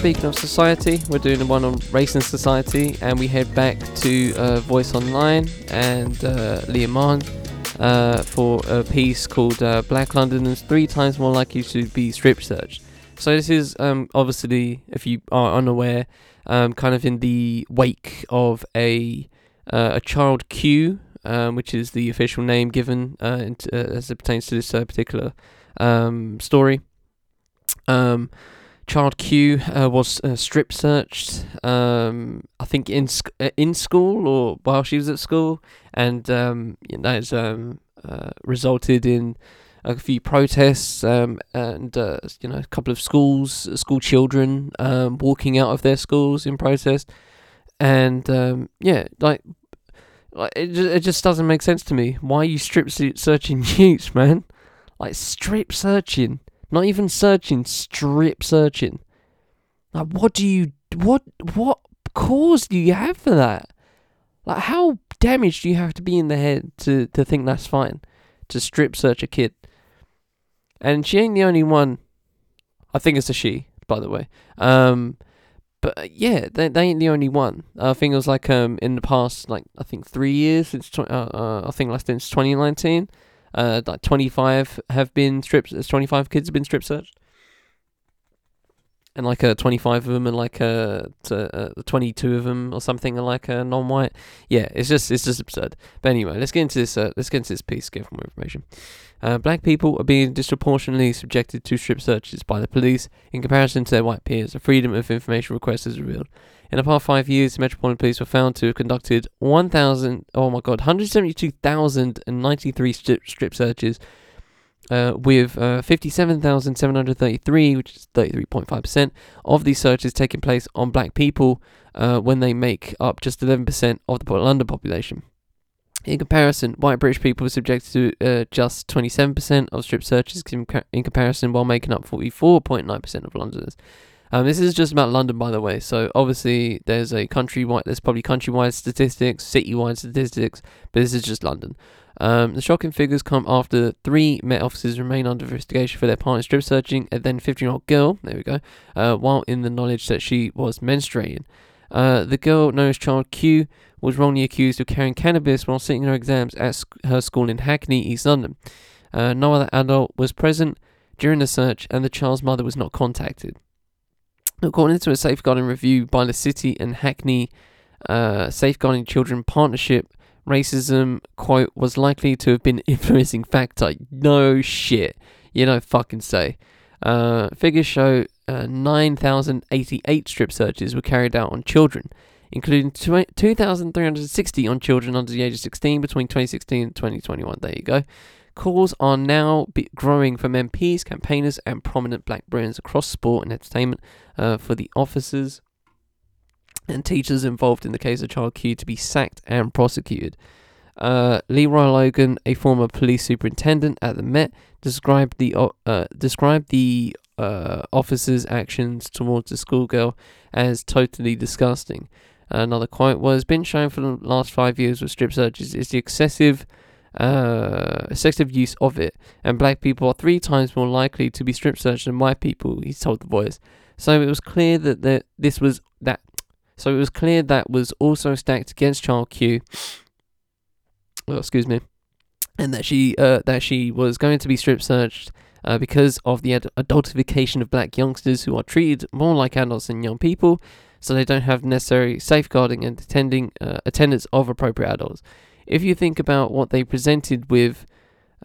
Speaking of society, we're doing the one on race and society, and we head back to uh, Voice Online and uh, Liam uh, for a piece called uh, Black Londoners Three Times More Likely to Be Strip Searched. So, this is um, obviously, if you are unaware, um, kind of in the wake of a, uh, a child Q, um, which is the official name given uh, as it pertains to this particular um, story. Um, Child Q uh, was uh, strip searched. Um, I think in sc- uh, in school or while she was at school, and um, that has um, uh, resulted in a few protests um, and uh, you know a couple of schools, school children um, walking out of their schools in protest, and um, yeah, like. It just, it just doesn't make sense to me. Why are you strip searching youths, man? Like strip searching not even searching, strip searching. Like, what do you, what, what cause do you have for that? Like, how damaged do you have to be in the head to, to think that's fine? To strip search a kid. And she ain't the only one. I think it's a she, by the way. Um, but uh, yeah, they, they ain't the only one. I think it was like um in the past, like I think three years since tw- uh, uh, I think last since 2019 uh, like 25 have been stripped. 25 kids have been strip searched. And like uh, 25 of them and like uh, to, uh 22 of them or something are like uh, non-white. Yeah, it's just it's just absurd. But anyway, let's get into this. Uh, let's get into this piece. Get more information. Uh, black people are being disproportionately subjected to strip searches by the police in comparison to their white peers. A freedom of information request is revealed. In the past five years, the Metropolitan Police were found to have conducted 1,000, oh my god, 172,093 strip, strip searches, uh, with uh, 57,733, which is 33.5%, of these searches taking place on black people uh, when they make up just 11% of the London population. In comparison, white British people were subjected to uh, just 27% of strip searches in, comparison, while making up 44.9% of Londoners. Um, this is just about London, by the way. So obviously, there's a countrywide, there's probably countrywide statistics, citywide statistics, but this is just London. Um, the shocking figures come after three Met officers remain under investigation for their part in strip searching a then 15-year-old girl. There we go. Uh, while in the knowledge that she was menstruating. Uh, the girl, known as Child Q, was wrongly accused of carrying cannabis while sitting her exams at sc- her school in Hackney, East London. Uh, no other adult was present during the search, and the child's mother was not contacted. According to a safeguarding review by the City and Hackney uh, Safeguarding Children Partnership, racism, quote, was likely to have been influencing factor. No shit. You know, fucking say. Uh, figures show uh, 9,088 strip searches were carried out on children, including 2,360 on children under the age of 16 between 2016 and 2021. There you go. Calls are now growing from MPs, campaigners, and prominent black brands across sport and entertainment uh, for the officers and teachers involved in the case of Child Q to be sacked and prosecuted. Uh, Leroy Logan, a former police superintendent at the Met, described the uh, described the uh, officer's actions towards the schoolgirl as totally disgusting. Another quote was been shown for the last five years with strip searches is the excessive uh, excessive use of it, and black people are three times more likely to be strip searched than white people. He told the Voice. So it was clear that the, this was that. So it was clear that was also stacked against Child Q. Oh, excuse me, and that she uh, that she was going to be strip searched uh, because of the ad- adultification of black youngsters who are treated more like adults than young people, so they don't have necessary safeguarding and attending uh, attendance of appropriate adults. If you think about what they presented with,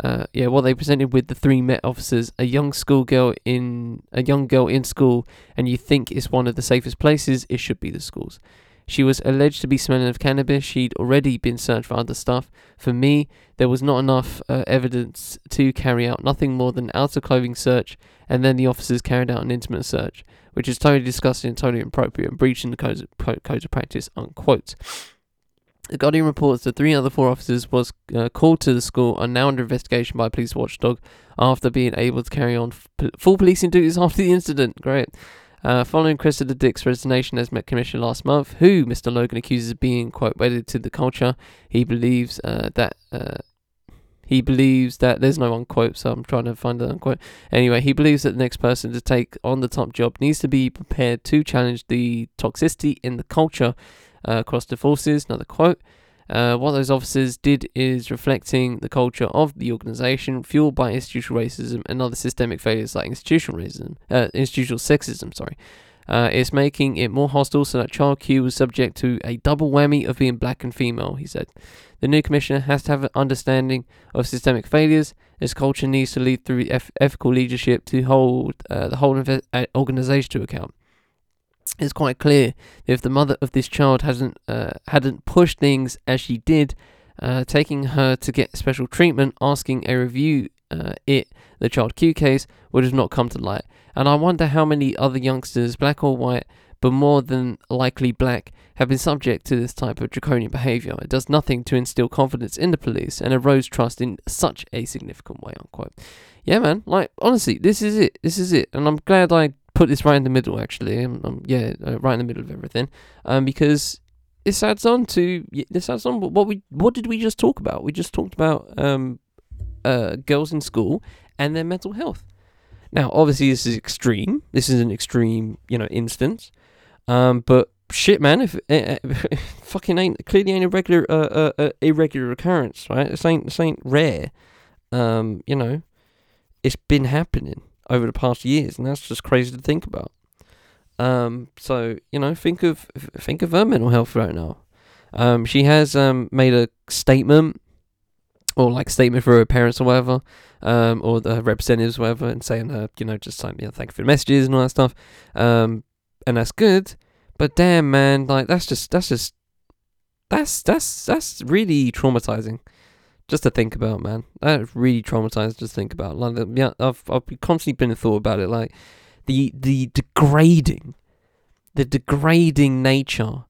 uh, yeah, what they presented with the three Met officers, a young schoolgirl in a young girl in school, and you think it's one of the safest places, it should be the schools. She was alleged to be smelling of cannabis. She'd already been searched for other stuff. For me, there was not enough uh, evidence to carry out nothing more than outer clothing search, and then the officers carried out an intimate search, which is totally disgusting and totally inappropriate and breaching the codes of, codes of practice. Unquote. The Guardian reports that three other four officers was uh, called to the school are now under investigation by a police watchdog after being able to carry on f- full policing duties after the incident. Great. Uh, following Cressida Dick's resignation as Met Commissioner last month, who Mr. Logan accuses of being, quote, wedded to the culture, he believes uh, that. Uh, he believes that there's no unquote, so I'm trying to find the unquote. Anyway, he believes that the next person to take on the top job needs to be prepared to challenge the toxicity in the culture uh, across the forces. Another quote. Uh, what those officers did is reflecting the culture of the organization, fueled by institutional racism and other systemic failures like institutional racism, uh, institutional sexism. Sorry, uh, it's making it more hostile, so that Child Q was subject to a double whammy of being black and female. He said, the new commissioner has to have an understanding of systemic failures. This culture needs to lead through eth- ethical leadership to hold uh, the whole inve- uh, organization to account it's quite clear if the mother of this child hasn't uh, hadn't pushed things as she did, uh, taking her to get special treatment, asking a review uh, it the child Q case would have not come to light. And I wonder how many other youngsters, black or white, but more than likely black, have been subject to this type of draconian behaviour. It does nothing to instill confidence in the police and erodes trust in such a significant way. Unquote. Yeah, man. Like honestly, this is it. This is it. And I'm glad I put this right in the middle, actually. Um, um, yeah, uh, right in the middle of everything, um, because this adds on to this adds on what we what did we just talk about? We just talked about um, uh, girls in school and their mental health. Now, obviously, this is extreme. This is an extreme, you know, instance. Um, but shit, man, if uh, fucking ain't clearly ain't a regular, uh, uh, uh, irregular occurrence, right? This ain't this ain't rare. Um, you know, it's been happening over the past years, and that's just crazy to think about. Um, so you know, think of think of her mental health right now. Um, she has um made a statement, or like statement for her parents or whatever, um, or the representatives or whatever, and saying her, you know, just saying, you know, thank you for the messages and all that stuff. Um, and that's good. But damn, man, like that's just that's just that's that's that's really traumatizing just to think about, man. That really traumatized just think about. Like, yeah, I've I've constantly been a thought about it. Like the the degrading, the degrading nature.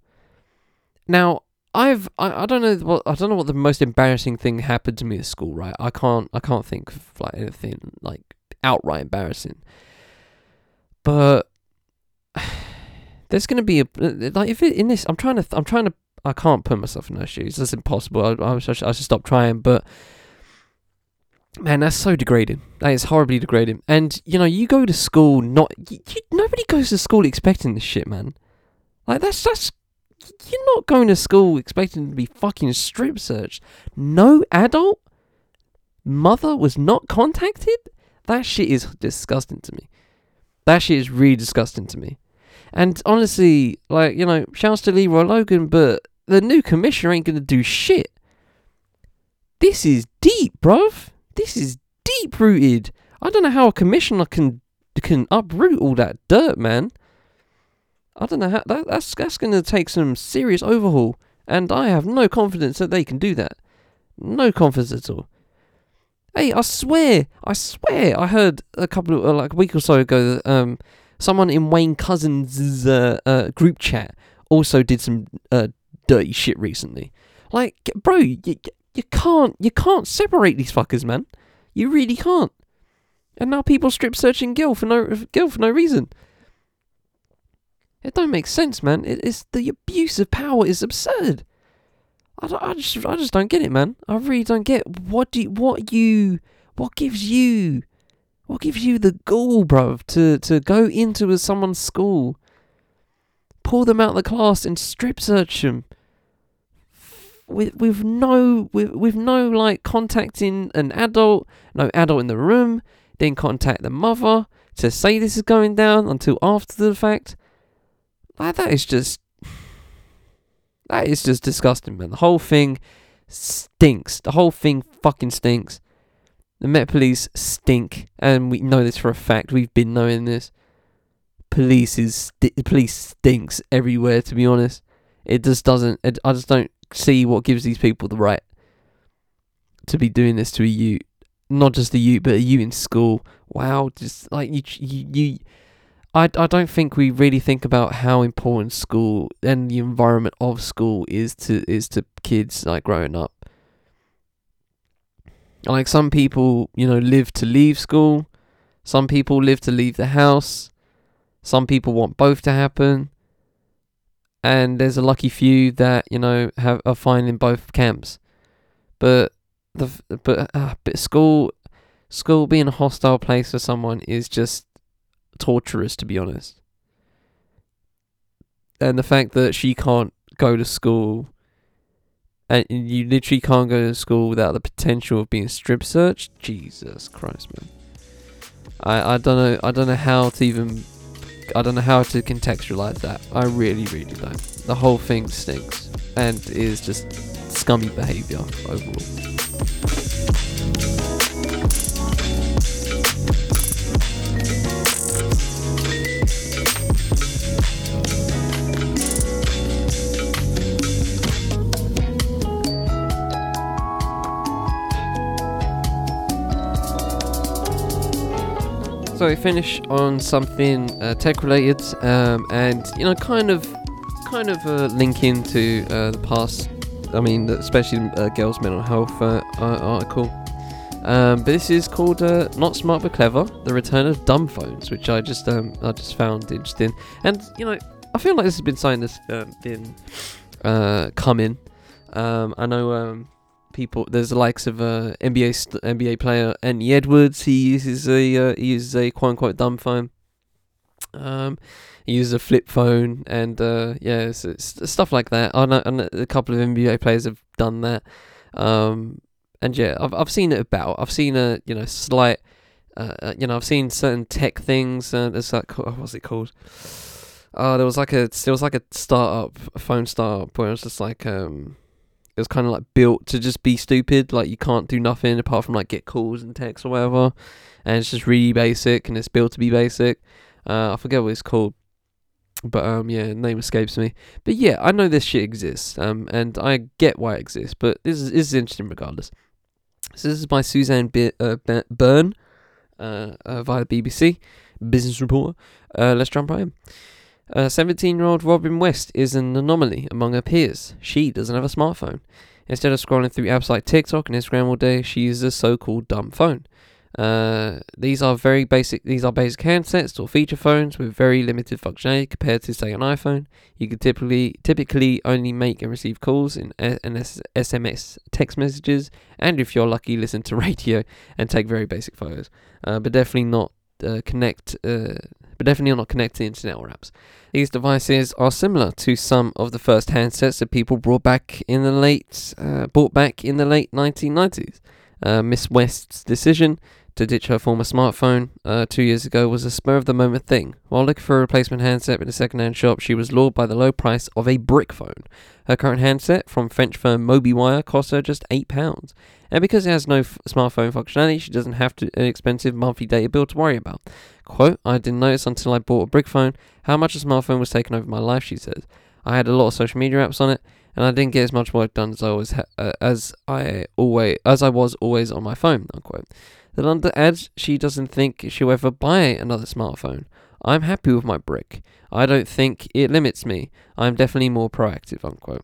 Now, I've I, I don't know what I don't know what the most embarrassing thing happened to me at school. Right, I can't I can't think of like anything like outright embarrassing. But there's gonna be a like if it in this I'm trying to I'm trying to I can't put myself in those shoes. That's impossible. I, I, I, should, I should stop trying. But man, that's so degrading. That is horribly degrading. And you know, you go to school not. You, you, nobody goes to school expecting this shit, man. Like that's that's. You're not going to school expecting to be fucking strip searched. No adult mother was not contacted. That shit is disgusting to me. That shit is really disgusting to me. And honestly, like, you know, shouts to Leroy Logan, but the new commissioner ain't gonna do shit. This is deep, bruv. This is deep rooted. I don't know how a commissioner can can uproot all that dirt, man. I don't know how that, that's that's gonna take some serious overhaul, and I have no confidence that they can do that. No confidence at all. Hey, I swear, I swear, I heard a couple of uh, like a week or so ago that um someone in Wayne Couzens' uh, uh, group chat also did some uh, dirty shit recently. Like, bro, you, you can't you can't separate these fuckers, man. You really can't. And now people strip searching Gil for no Gil for no reason. It don't make sense, man. It is the abuse of power is absurd. I, I just I just don't get it, man. I really don't get what do you, what you what gives you what gives you the gall, bruv, to to go into someone's school, pull them out of the class and strip search them with with no with with no like contacting an adult, no adult in the room, then contact the mother to say this is going down until after the fact. Like that is just that is just disgusting, man. The whole thing stinks. The whole thing fucking stinks. The Met Police stink, and we know this for a fact. We've been knowing this. Police is sti- police stinks everywhere. To be honest, it just doesn't. It, I just don't see what gives these people the right to be doing this to a youth. Not just a you, but a youth in school. Wow, just like you, you, you I, I don't think we really think about how important school and the environment of school is to is to kids like growing up. Like some people, you know, live to leave school. Some people live to leave the house. Some people want both to happen. And there's a lucky few that, you know, have are fine in both camps. But the but uh, but school school being a hostile place for someone is just torturous to be honest. And the fact that she can't go to school and you literally can't go to school without the potential of being strip searched, Jesus Christ man. I, I don't know I don't know how to even I don't know how to contextualize that. I really, really don't. The whole thing stinks and is just scummy behaviour overall. So we finish on something uh, tech related, um, and you know, kind of, kind of uh, link into uh, the past. I mean, especially uh, girls' mental health uh, article. Um, but this is called uh, "Not Smart but Clever: The Return of Dumb Phones," which I just um, I just found interesting. And you know, I feel like this has been something that's um, been coming. Um, I know um, people. There's the likes of uh, NBA st- NBA player Anthony Edwards. He uses a uh, he uses a quote unquote dumb phone. Um, he uses a flip phone, and uh, yeah, it's, it's stuff like that. I know, I know a couple of NBA players have done that. Um, and yeah, I've I've seen it about. I've seen a you know slight. Uh, uh, you know, I've seen certain tech things. Uh, there's like what's it called? Uh, there was like a there was like a startup, a phone startup where it was just like um, it was kind of like built to just be stupid. Like you can't do nothing apart from like get calls and texts or whatever, and it's just really basic and it's built to be basic. Uh, I forget what it's called, but um, yeah, name escapes me. But yeah, I know this shit exists. Um, and I get why it exists. But this is this is interesting regardless. So this is by Suzanne B- uh, B- Bearne, uh, uh, via BBC business reporter. Uh, let's jump right in. 17 year old Robin West is an anomaly among her peers. She doesn't have a smartphone. Instead of scrolling through apps like TikTok and Instagram all day, she uses a so called dumb phone. Uh, these are very basic. These are basic handsets or feature phones with very limited functionality compared to, say, an iPhone. You can typically typically only make and receive calls in and SMS text messages, and if you're lucky, listen to radio and take very basic photos. Uh, but definitely not uh, connect. But definitely not connected to internet or apps. These devices are similar to some of the first handsets that people brought back in the late, uh, bought back in the late 1990s. Uh, Miss West's decision to ditch her former smartphone uh, two years ago was a spur of the moment thing. While looking for a replacement handset in a second-hand shop, she was lured by the low price of a brick phone. Her current handset from French firm MobiWire cost her just eight pounds, and because it has no f- smartphone functionality, she doesn't have to, an expensive monthly data bill to worry about. Quote, I didn't notice until I bought a brick phone how much a smartphone was taking over my life, she says. I had a lot of social media apps on it, and I didn't get as much work done as I was ha- uh, as I always as I was always on my phone. Unquote. The London adds she doesn't think she'll ever buy another smartphone. I'm happy with my brick. I don't think it limits me. I'm definitely more proactive. Unquote.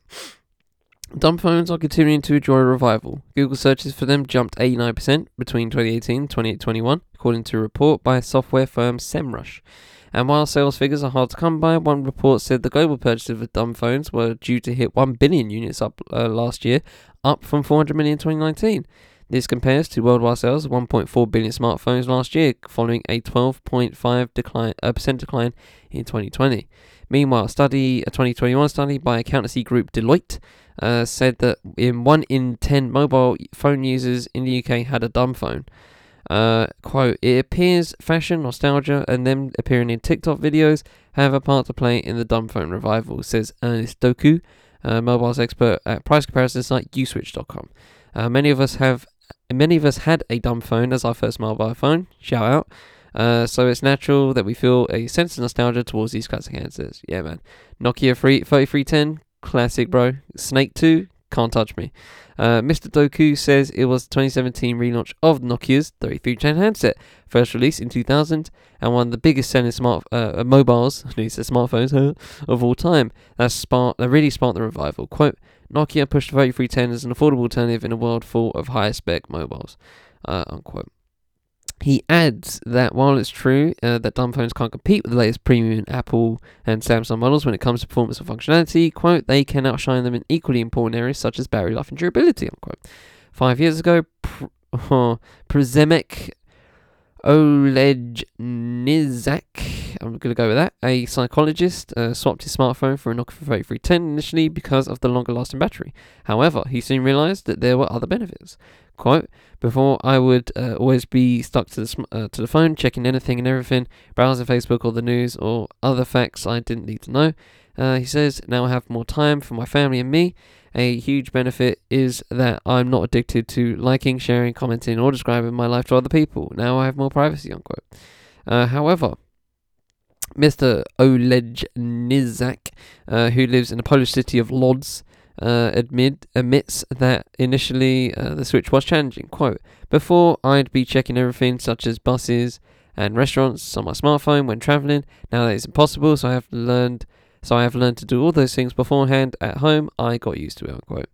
Dumb phones are continuing to enjoy a revival. Google searches for them jumped 89% between 2018 and 2021, according to a report by software firm SEMrush. And while sales figures are hard to come by, one report said the global purchases of dumb phones were due to hit 1 billion units up uh, last year, up from 400 million in 2019. This compares to worldwide sales of 1.4 billion smartphones last year, following a 12.5 decline, uh, percent decline in 2020. Meanwhile, a study, a 2021 study by accountancy group Deloitte, uh, said that in one in ten mobile phone users in the UK had a dumb phone. Uh, quote, it appears fashion, nostalgia, and them appearing in TikTok videos have a part to play in the dumb phone revival, says Ernest Doku, mobiles expert at price comparison site uswitch.com. Uh, many of us have, many of us had a dumb phone as our first mobile phone. Shout out. Uh, so it's natural that we feel a sense of nostalgia towards these classic handsets. Yeah, man. Nokia 3, 3310, classic, bro. Snake 2, can't touch me. Uh, Mr. Doku says it was 2017 relaunch of Nokia's 3310 handset, first released in 2000, and one of the biggest selling smart uh, uh mobiles, at least smartphones, of all time. That sparked, that really sparked the revival. Quote: Nokia pushed the 3310 as an affordable alternative in a world full of high spec mobiles. Uh, unquote. He adds that while it's true uh, that dumb phones can't compete with the latest premium Apple and Samsung models when it comes to performance and functionality, quote, they can outshine them in equally important areas such as battery life and durability, unquote. Five years ago, pr- Przemek Olejniczak, I'm going to go with that, a psychologist, uh, swapped his smartphone for a Nokia 3310 initially because of the longer lasting battery. However, he soon realized that there were other benefits. Quote, before I would uh, always be stuck to the, sm- uh, to the phone, checking anything and everything, browsing Facebook or the news or other facts I didn't need to know. Uh, he says, now I have more time for my family and me. A huge benefit is that I'm not addicted to liking, sharing, commenting, or describing my life to other people. Now I have more privacy, unquote. Uh, however, Mr. Oleg Nizak, uh, who lives in the Polish city of Lodz, uh, admit, admits that initially uh, the Switch was challenging. Quote, Before I'd be checking everything such as buses and restaurants on my smartphone when traveling. Now that it's impossible, so I have learned so I have learned to do all those things beforehand at home. I got used to it, unquote.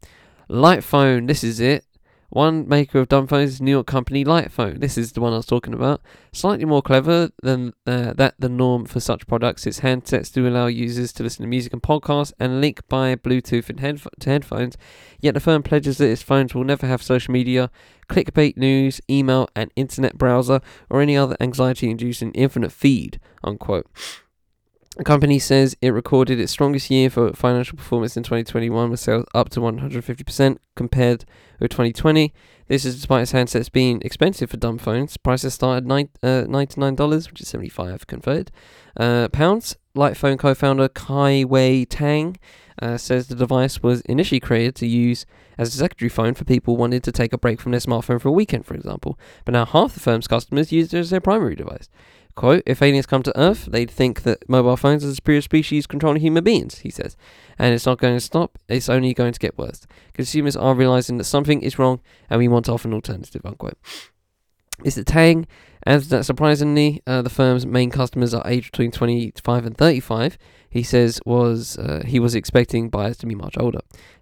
Light phone, this is it. One maker of dumb phones is New York company Lightphone. This is the one I was talking about. Slightly more clever than uh, that the norm for such products. Its handsets do allow users to listen to music and podcasts and link by Bluetooth and headf- to headphones. Yet the firm pledges that its phones will never have social media, clickbait news, email, and internet browser, or any other anxiety-inducing infinite feed. Unquote. The company says it recorded its strongest year for financial performance in 2021 with sales up to 150% compared with 2020. This is despite its handsets being expensive for dumb phones. Prices start at nine, uh, $99, which is 75 converted. Uh, pounds. Lightphone co-founder Kai Wei Tang uh, says the device was initially created to use as a secondary phone for people wanting to take a break from their smartphone for a weekend, for example. But now half the firm's customers use it as their primary device. Quote, if aliens come to Earth, they'd think that mobile phones are the superior species controlling human beings, he says. And it's not going to stop, it's only going to get worse. Consumers are realizing that something is wrong and we want to offer an alternative, unquote. Mr. Tang adds that surprisingly, uh, the firm's main customers are aged between 25 and 35. He says was uh, he was expecting buyers to be much older.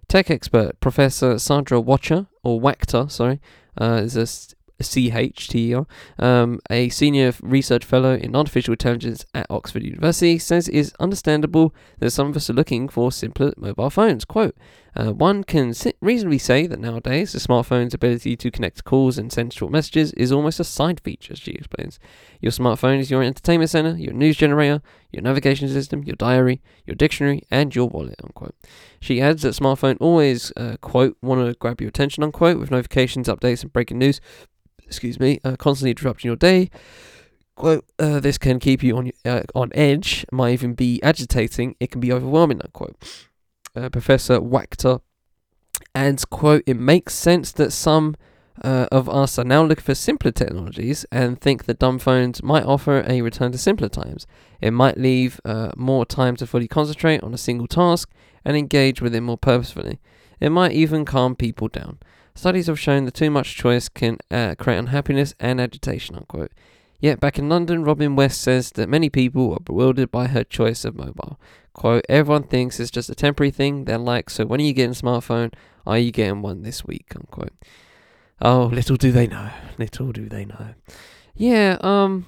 Tech expert Professor Sandra Watcher, or Wachter, sorry, uh, is a CHTER, um, a senior research fellow in artificial intelligence at Oxford University, says it is understandable that some of us are looking for simpler mobile phones. Quote, uh, one can reasonably say that nowadays the smartphone's ability to connect calls and send short messages is almost a side feature, she explains. Your smartphone is your entertainment center, your news generator, your navigation system, your diary, your dictionary, and your wallet, unquote. She adds that smartphone always, uh, quote, want to grab your attention, unquote, with notifications, updates, and breaking news excuse me, uh, constantly interrupting your day. Quote, uh, this can keep you on uh, on edge, might even be agitating, it can be overwhelming, unquote. Uh, Professor Wachter adds, quote, it makes sense that some uh, of us are now looking for simpler technologies and think that dumb phones might offer a return to simpler times. It might leave uh, more time to fully concentrate on a single task and engage with it more purposefully. It might even calm people down. Studies have shown that too much choice can uh, create unhappiness and agitation, unquote. Yet back in London, Robin West says that many people are bewildered by her choice of mobile. Quote, everyone thinks it's just a temporary thing. They're like, so when are you getting a smartphone? Are you getting one this week? Unquote. Oh, little do they know. Little do they know. Yeah, um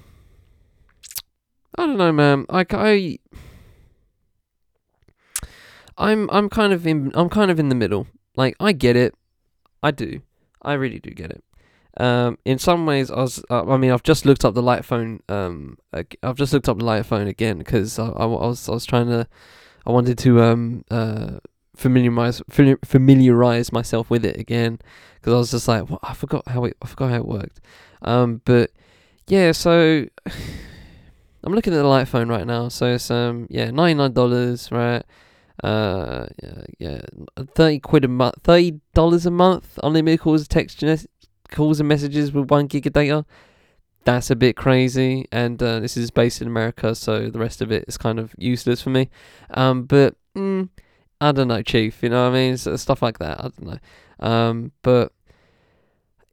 I don't know, man. Like I, I'm I'm kind of in I'm kind of in the middle. Like I get it, I do, I really do get it. Um, in some ways, I was. Uh, I mean, I've just looked up the light phone. Um, I've just looked up the light phone again because I, I, I, was I was trying to. I wanted to um uh familiarize familiarize myself with it again because I was just like, what? I forgot how it I forgot how it worked. Um, but yeah, so I'm looking at the light phone right now. So it's um yeah ninety nine dollars right. Uh yeah, thirty quid a month, thirty dollars a month, unlimited calls, text, calls and messages with one gig of data. That's a bit crazy, and uh, this is based in America, so the rest of it is kind of useless for me. Um, but mm, I don't know, Chief. You know what I mean? Stuff like that. I don't know. Um, but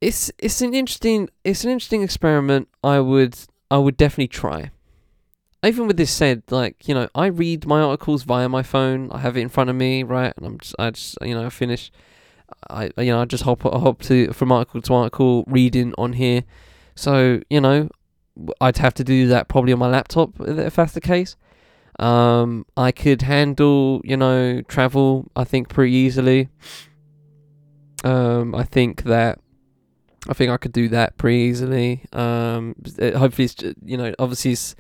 it's it's an interesting it's an interesting experiment. I would I would definitely try. Even with this said, like you know, I read my articles via my phone. I have it in front of me, right? And I'm just I just you know I finish. I you know I just hop hop to from article to article reading on here. So you know, I'd have to do that probably on my laptop if that's the case. Um, I could handle, you know, travel. I think pretty easily. Um, I think that I think I could do that pretty easily. Um, hopefully, it's, you know, obviously, it's,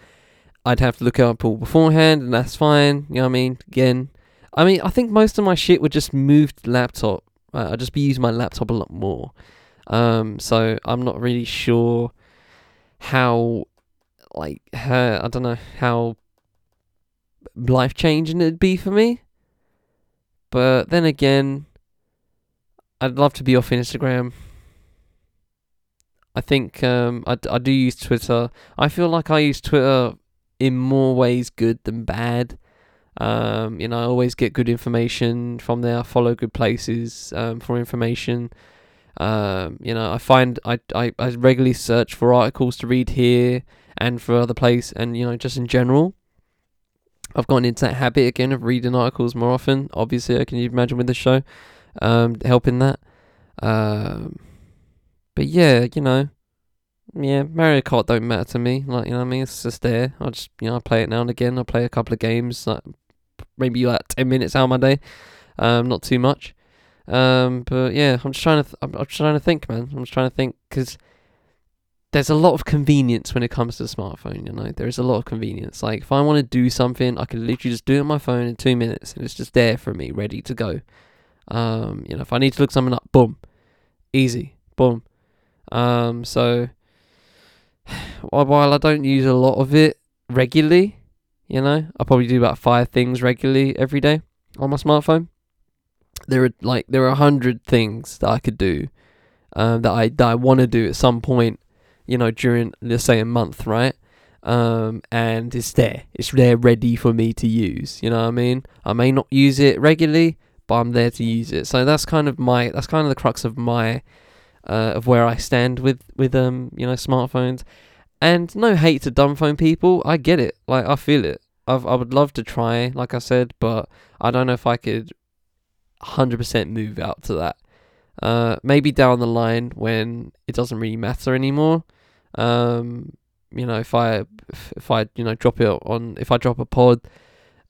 I'd have to look up all beforehand, and that's fine. You know what I mean? Again, I mean, I think most of my shit would just move to laptop. Uh, I'd just be using my laptop a lot more. Um, so I'm not really sure how, like, how, I don't know how life changing it'd be for me. But then again, I'd love to be off Instagram. I think um, I, I do use Twitter. I feel like I use Twitter in more ways good than bad. Um, you know, I always get good information from there. I follow good places um, for information. Um, you know, I find I, I, I regularly search for articles to read here and for other place and you know just in general. I've gotten into that habit again of reading articles more often. Obviously, I can imagine with the show, um, helping that. Um, but yeah, you know, yeah, Mario Kart don't matter to me. Like you know, what I mean, it's just there. I just you know, I play it now and again. I play a couple of games, like maybe like ten minutes out of my day. Um, not too much. Um, but yeah, I'm just trying to. Th- I'm, I'm trying to think, man. I'm just trying to think because there's a lot of convenience when it comes to the smartphone, you know. There's a lot of convenience. Like if I want to do something, I can literally just do it on my phone in two minutes and it's just there for me, ready to go. Um, you know, if I need to look something up, boom. Easy. Boom. Um, so while I don't use a lot of it regularly, you know, I probably do about five things regularly every day on my smartphone. There are like there are a hundred things that I could do, um, that I that I want to do at some point you know, during let's say a month, right? Um, and it's there. It's there ready for me to use. You know what I mean? I may not use it regularly, but I'm there to use it. So that's kind of my that's kind of the crux of my uh, of where I stand with with um you know smartphones. And no hate to dumb phone people. I get it. Like I feel it. I've, I would love to try, like I said, but I don't know if I could 100% move out to that. Uh, maybe down the line when it doesn't really matter anymore. Um, you know, if I if I you know drop it on if I drop a pod,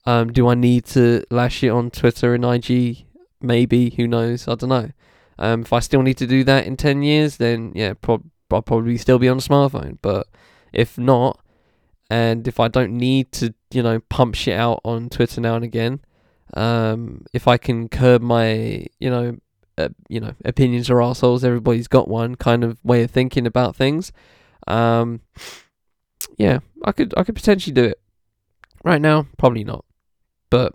um, do I need to lash it on Twitter and IG? Maybe who knows? I don't know. Um, if I still need to do that in ten years, then yeah, prob- I'll probably still be on a smartphone. But if not, and if I don't need to, you know, pump shit out on Twitter now and again, um, if I can curb my, you know, uh, you know, opinions are assholes. Everybody's got one kind of way of thinking about things. Um, yeah, I could I could potentially do it. Right now, probably not. But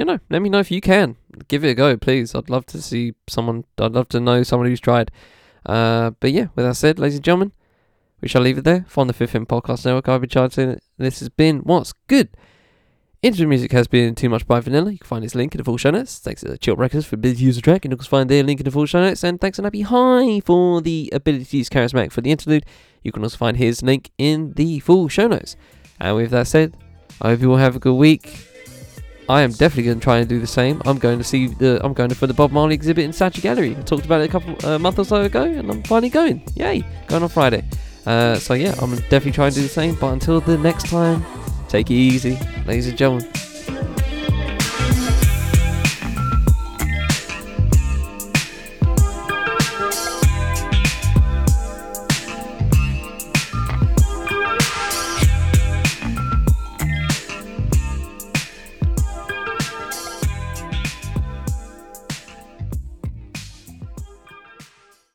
you know, let me know if you can. Give it a go, please. I'd love to see someone. I'd love to know someone who's tried. Uh, but yeah, with that said, ladies and gentlemen, we shall leave it there. For the Fifth M Podcast Network, I've been charging. This has been what's good. Intro music has been Too Much by Vanilla. You can find his link in the full show notes. Thanks to the Chill Records for the user track. You can also find their link in the full show notes. And thanks to Nappy High for the abilities charismatic for the interlude. You can also find his link in the full show notes. And with that said, I hope you all have a good week. I am definitely going to try and do the same. I'm going to see the I'm going to for the Bob Marley exhibit in Saatchi Gallery. I talked about it a couple a uh, month or so ago, and I'm finally going. Yay! Going on Friday. Uh, so yeah, I'm definitely trying to do the same. But until the next time, Take it easy, ladies and gentlemen.